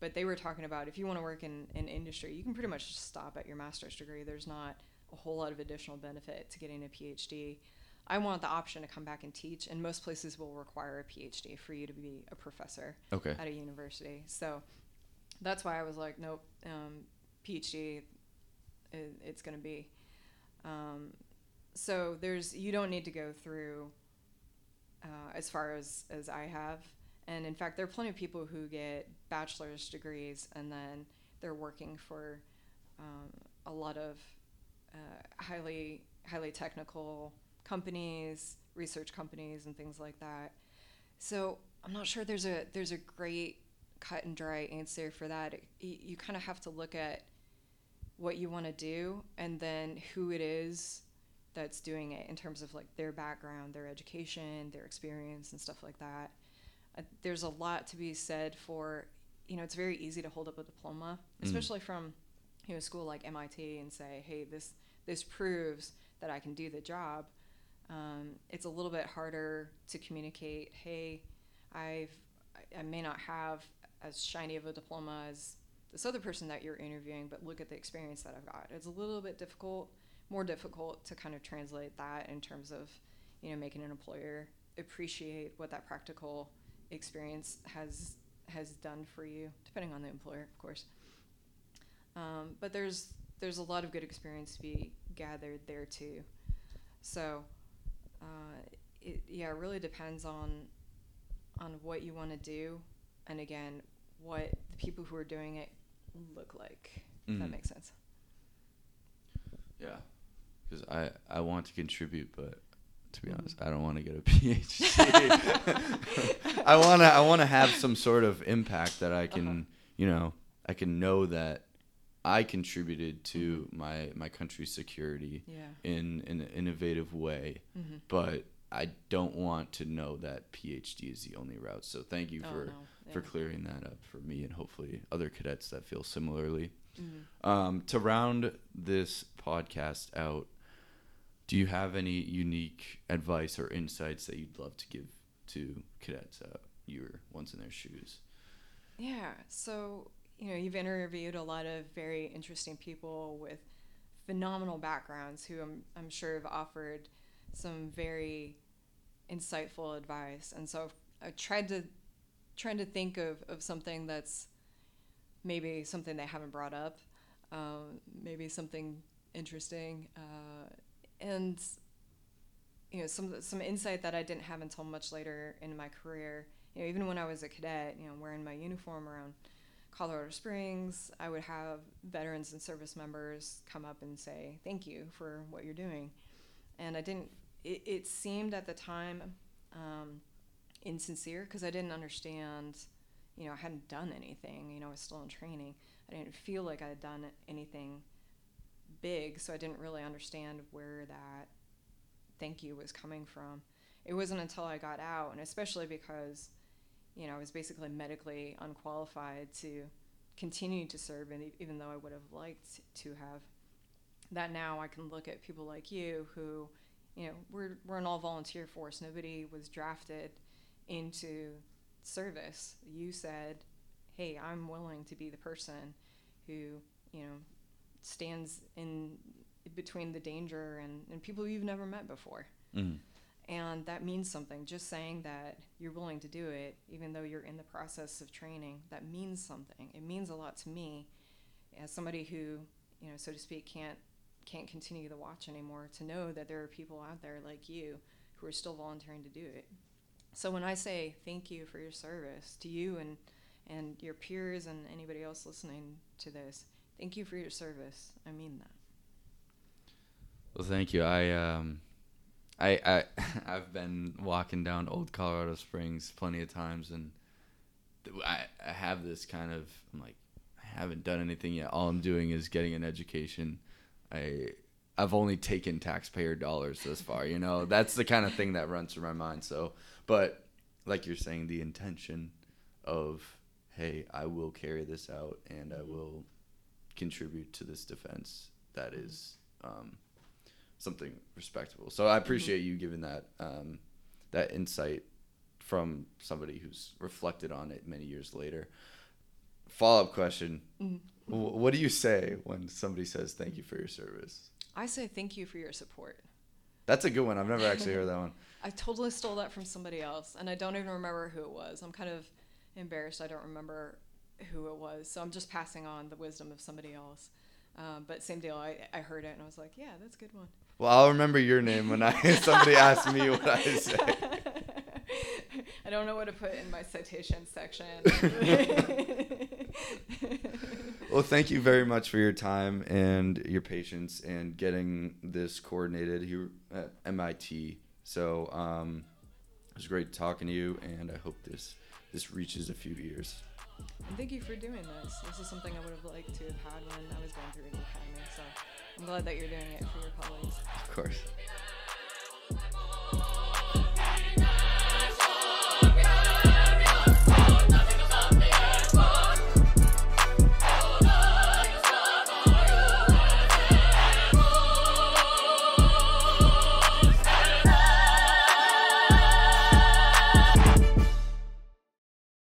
But they were talking about if you want to work in, in industry, you can pretty much just stop at your master's degree. There's not a whole lot of additional benefit to getting a PhD. I want the option to come back and teach, and most places will require a PhD for you to be a professor okay at a university. So that's why I was like, nope, um, PhD, it, it's going to be. Um, so there's you don't need to go through uh, as far as as I have, and in fact, there are plenty of people who get bachelor's degrees and then they're working for um, a lot of uh, highly highly technical companies, research companies, and things like that. So I'm not sure there's a there's a great cut and dry answer for that. It, you you kind of have to look at what you want to do and then who it is that's doing it in terms of like their background, their education, their experience, and stuff like that. Uh, there's a lot to be said for, you know, it's very easy to hold up a diploma, Mm. especially from, you know, a school like MIT and say, hey, this this proves that I can do the job. Um, it's a little bit harder to communicate. Hey, I've I- I may not have as shiny of a diploma as this other person that you're interviewing, but look at the experience that I've got. It's a little bit difficult, more difficult to kind of translate that in terms of, you know, making an employer appreciate what that practical experience has has done for you, depending on the employer, of course. Um, but there's there's a lot of good experience to be gathered there too. So, uh, it yeah, it really depends on on what you want to do, and again, what the people who are doing it look like. If that Mhm. makes sense. yeah because i i want to contribute but to be Mhm. honest i don't want to get a [laughs] phd i want to i want to have some sort of impact that i can Uh-huh. you know i can know that i contributed to my my country's security Yeah. in, in an innovative way Mm-hmm. but I don't want to know that PhD is the only route. So thank you oh, for no. for clearing that up for me and hopefully other cadets that feel similarly. Mhm. Um, to round this podcast out, do you have any unique advice or insights that you'd love to give to cadets that you were once in their shoes? Yeah. So, you know, you've interviewed a lot of very interesting people with phenomenal backgrounds who I'm, I'm sure have offered some very insightful advice. And so I've tried to trying to think of, of something that's maybe something they haven't brought up, um, maybe something interesting, uh, and you know some some insight that I didn't have until much later in my career. You know, even when I was a cadet, you know, wearing my uniform around Colorado Springs, I would have veterans and service members come up and say, "Thank you for what you're doing," and I didn't. It, it seemed at the time um, insincere because I didn't understand. You know, I hadn't done anything. You know, I was still in training. I didn't feel like I had done anything big, so I didn't really understand where that thank you was coming from. It wasn't until I got out, and especially because, you know, I was basically medically unqualified to continue to serve, and even though I would have liked to have, that now I can look at people like you who, you know, we're, we're an all volunteer force. Nobody was drafted into service. You said, hey, I'm willing to be the person who, you know, stands in between the danger and, and people you've never met before. Mm-hmm. And that means something. Just saying that you're willing to do it, even though you're in the process of training, that means something. It means a lot to me as somebody who, you know, so to speak, can't can't continue the watch anymore to know that there are people out there like you who are still volunteering to do it. So when I say thank you for your service to you and and your peers and anybody else listening to this, thank you for your service. I mean that. Well, thank you. I um, I I [laughs] I've been walking down Old Colorado Springs plenty of times, and I I have this kind of I'm like I haven't done anything yet. All I'm doing is getting an education. I I've only taken taxpayer dollars thus far. You know, that's the kind of thing that runs through my mind. So, but like you're saying, the intention of hey, I will carry this out and I will contribute to this defense. That is. Um, something respectable. So I mm-hmm. appreciate mm-hmm. you giving that um, that insight from somebody who's reflected on it many years later. Follow up question: mm-hmm. What do you say when somebody says thank you for your service? I say thank you for your support. That's a good one. I've never actually heard [laughs] that one. I totally stole that from somebody else, and I don't even remember who it was. I'm kind of embarrassed. I don't remember who it was, so I'm just passing on the wisdom of somebody else. Um, but same deal. I, I heard it and I was like, yeah, that's a good one. Well, I'll remember your name when I [laughs] somebody asks me what I [laughs] say. I don't know what to put in my citation section. [laughs] well, thank you very much for your time and your patience and getting this coordinated here at MIT. So um, it was great talking to you, and I hope this this reaches a few years. And thank you for doing this. This is something I would have liked to have had when I was going through the academy. So I'm glad that you're doing it for your colleagues. Of course.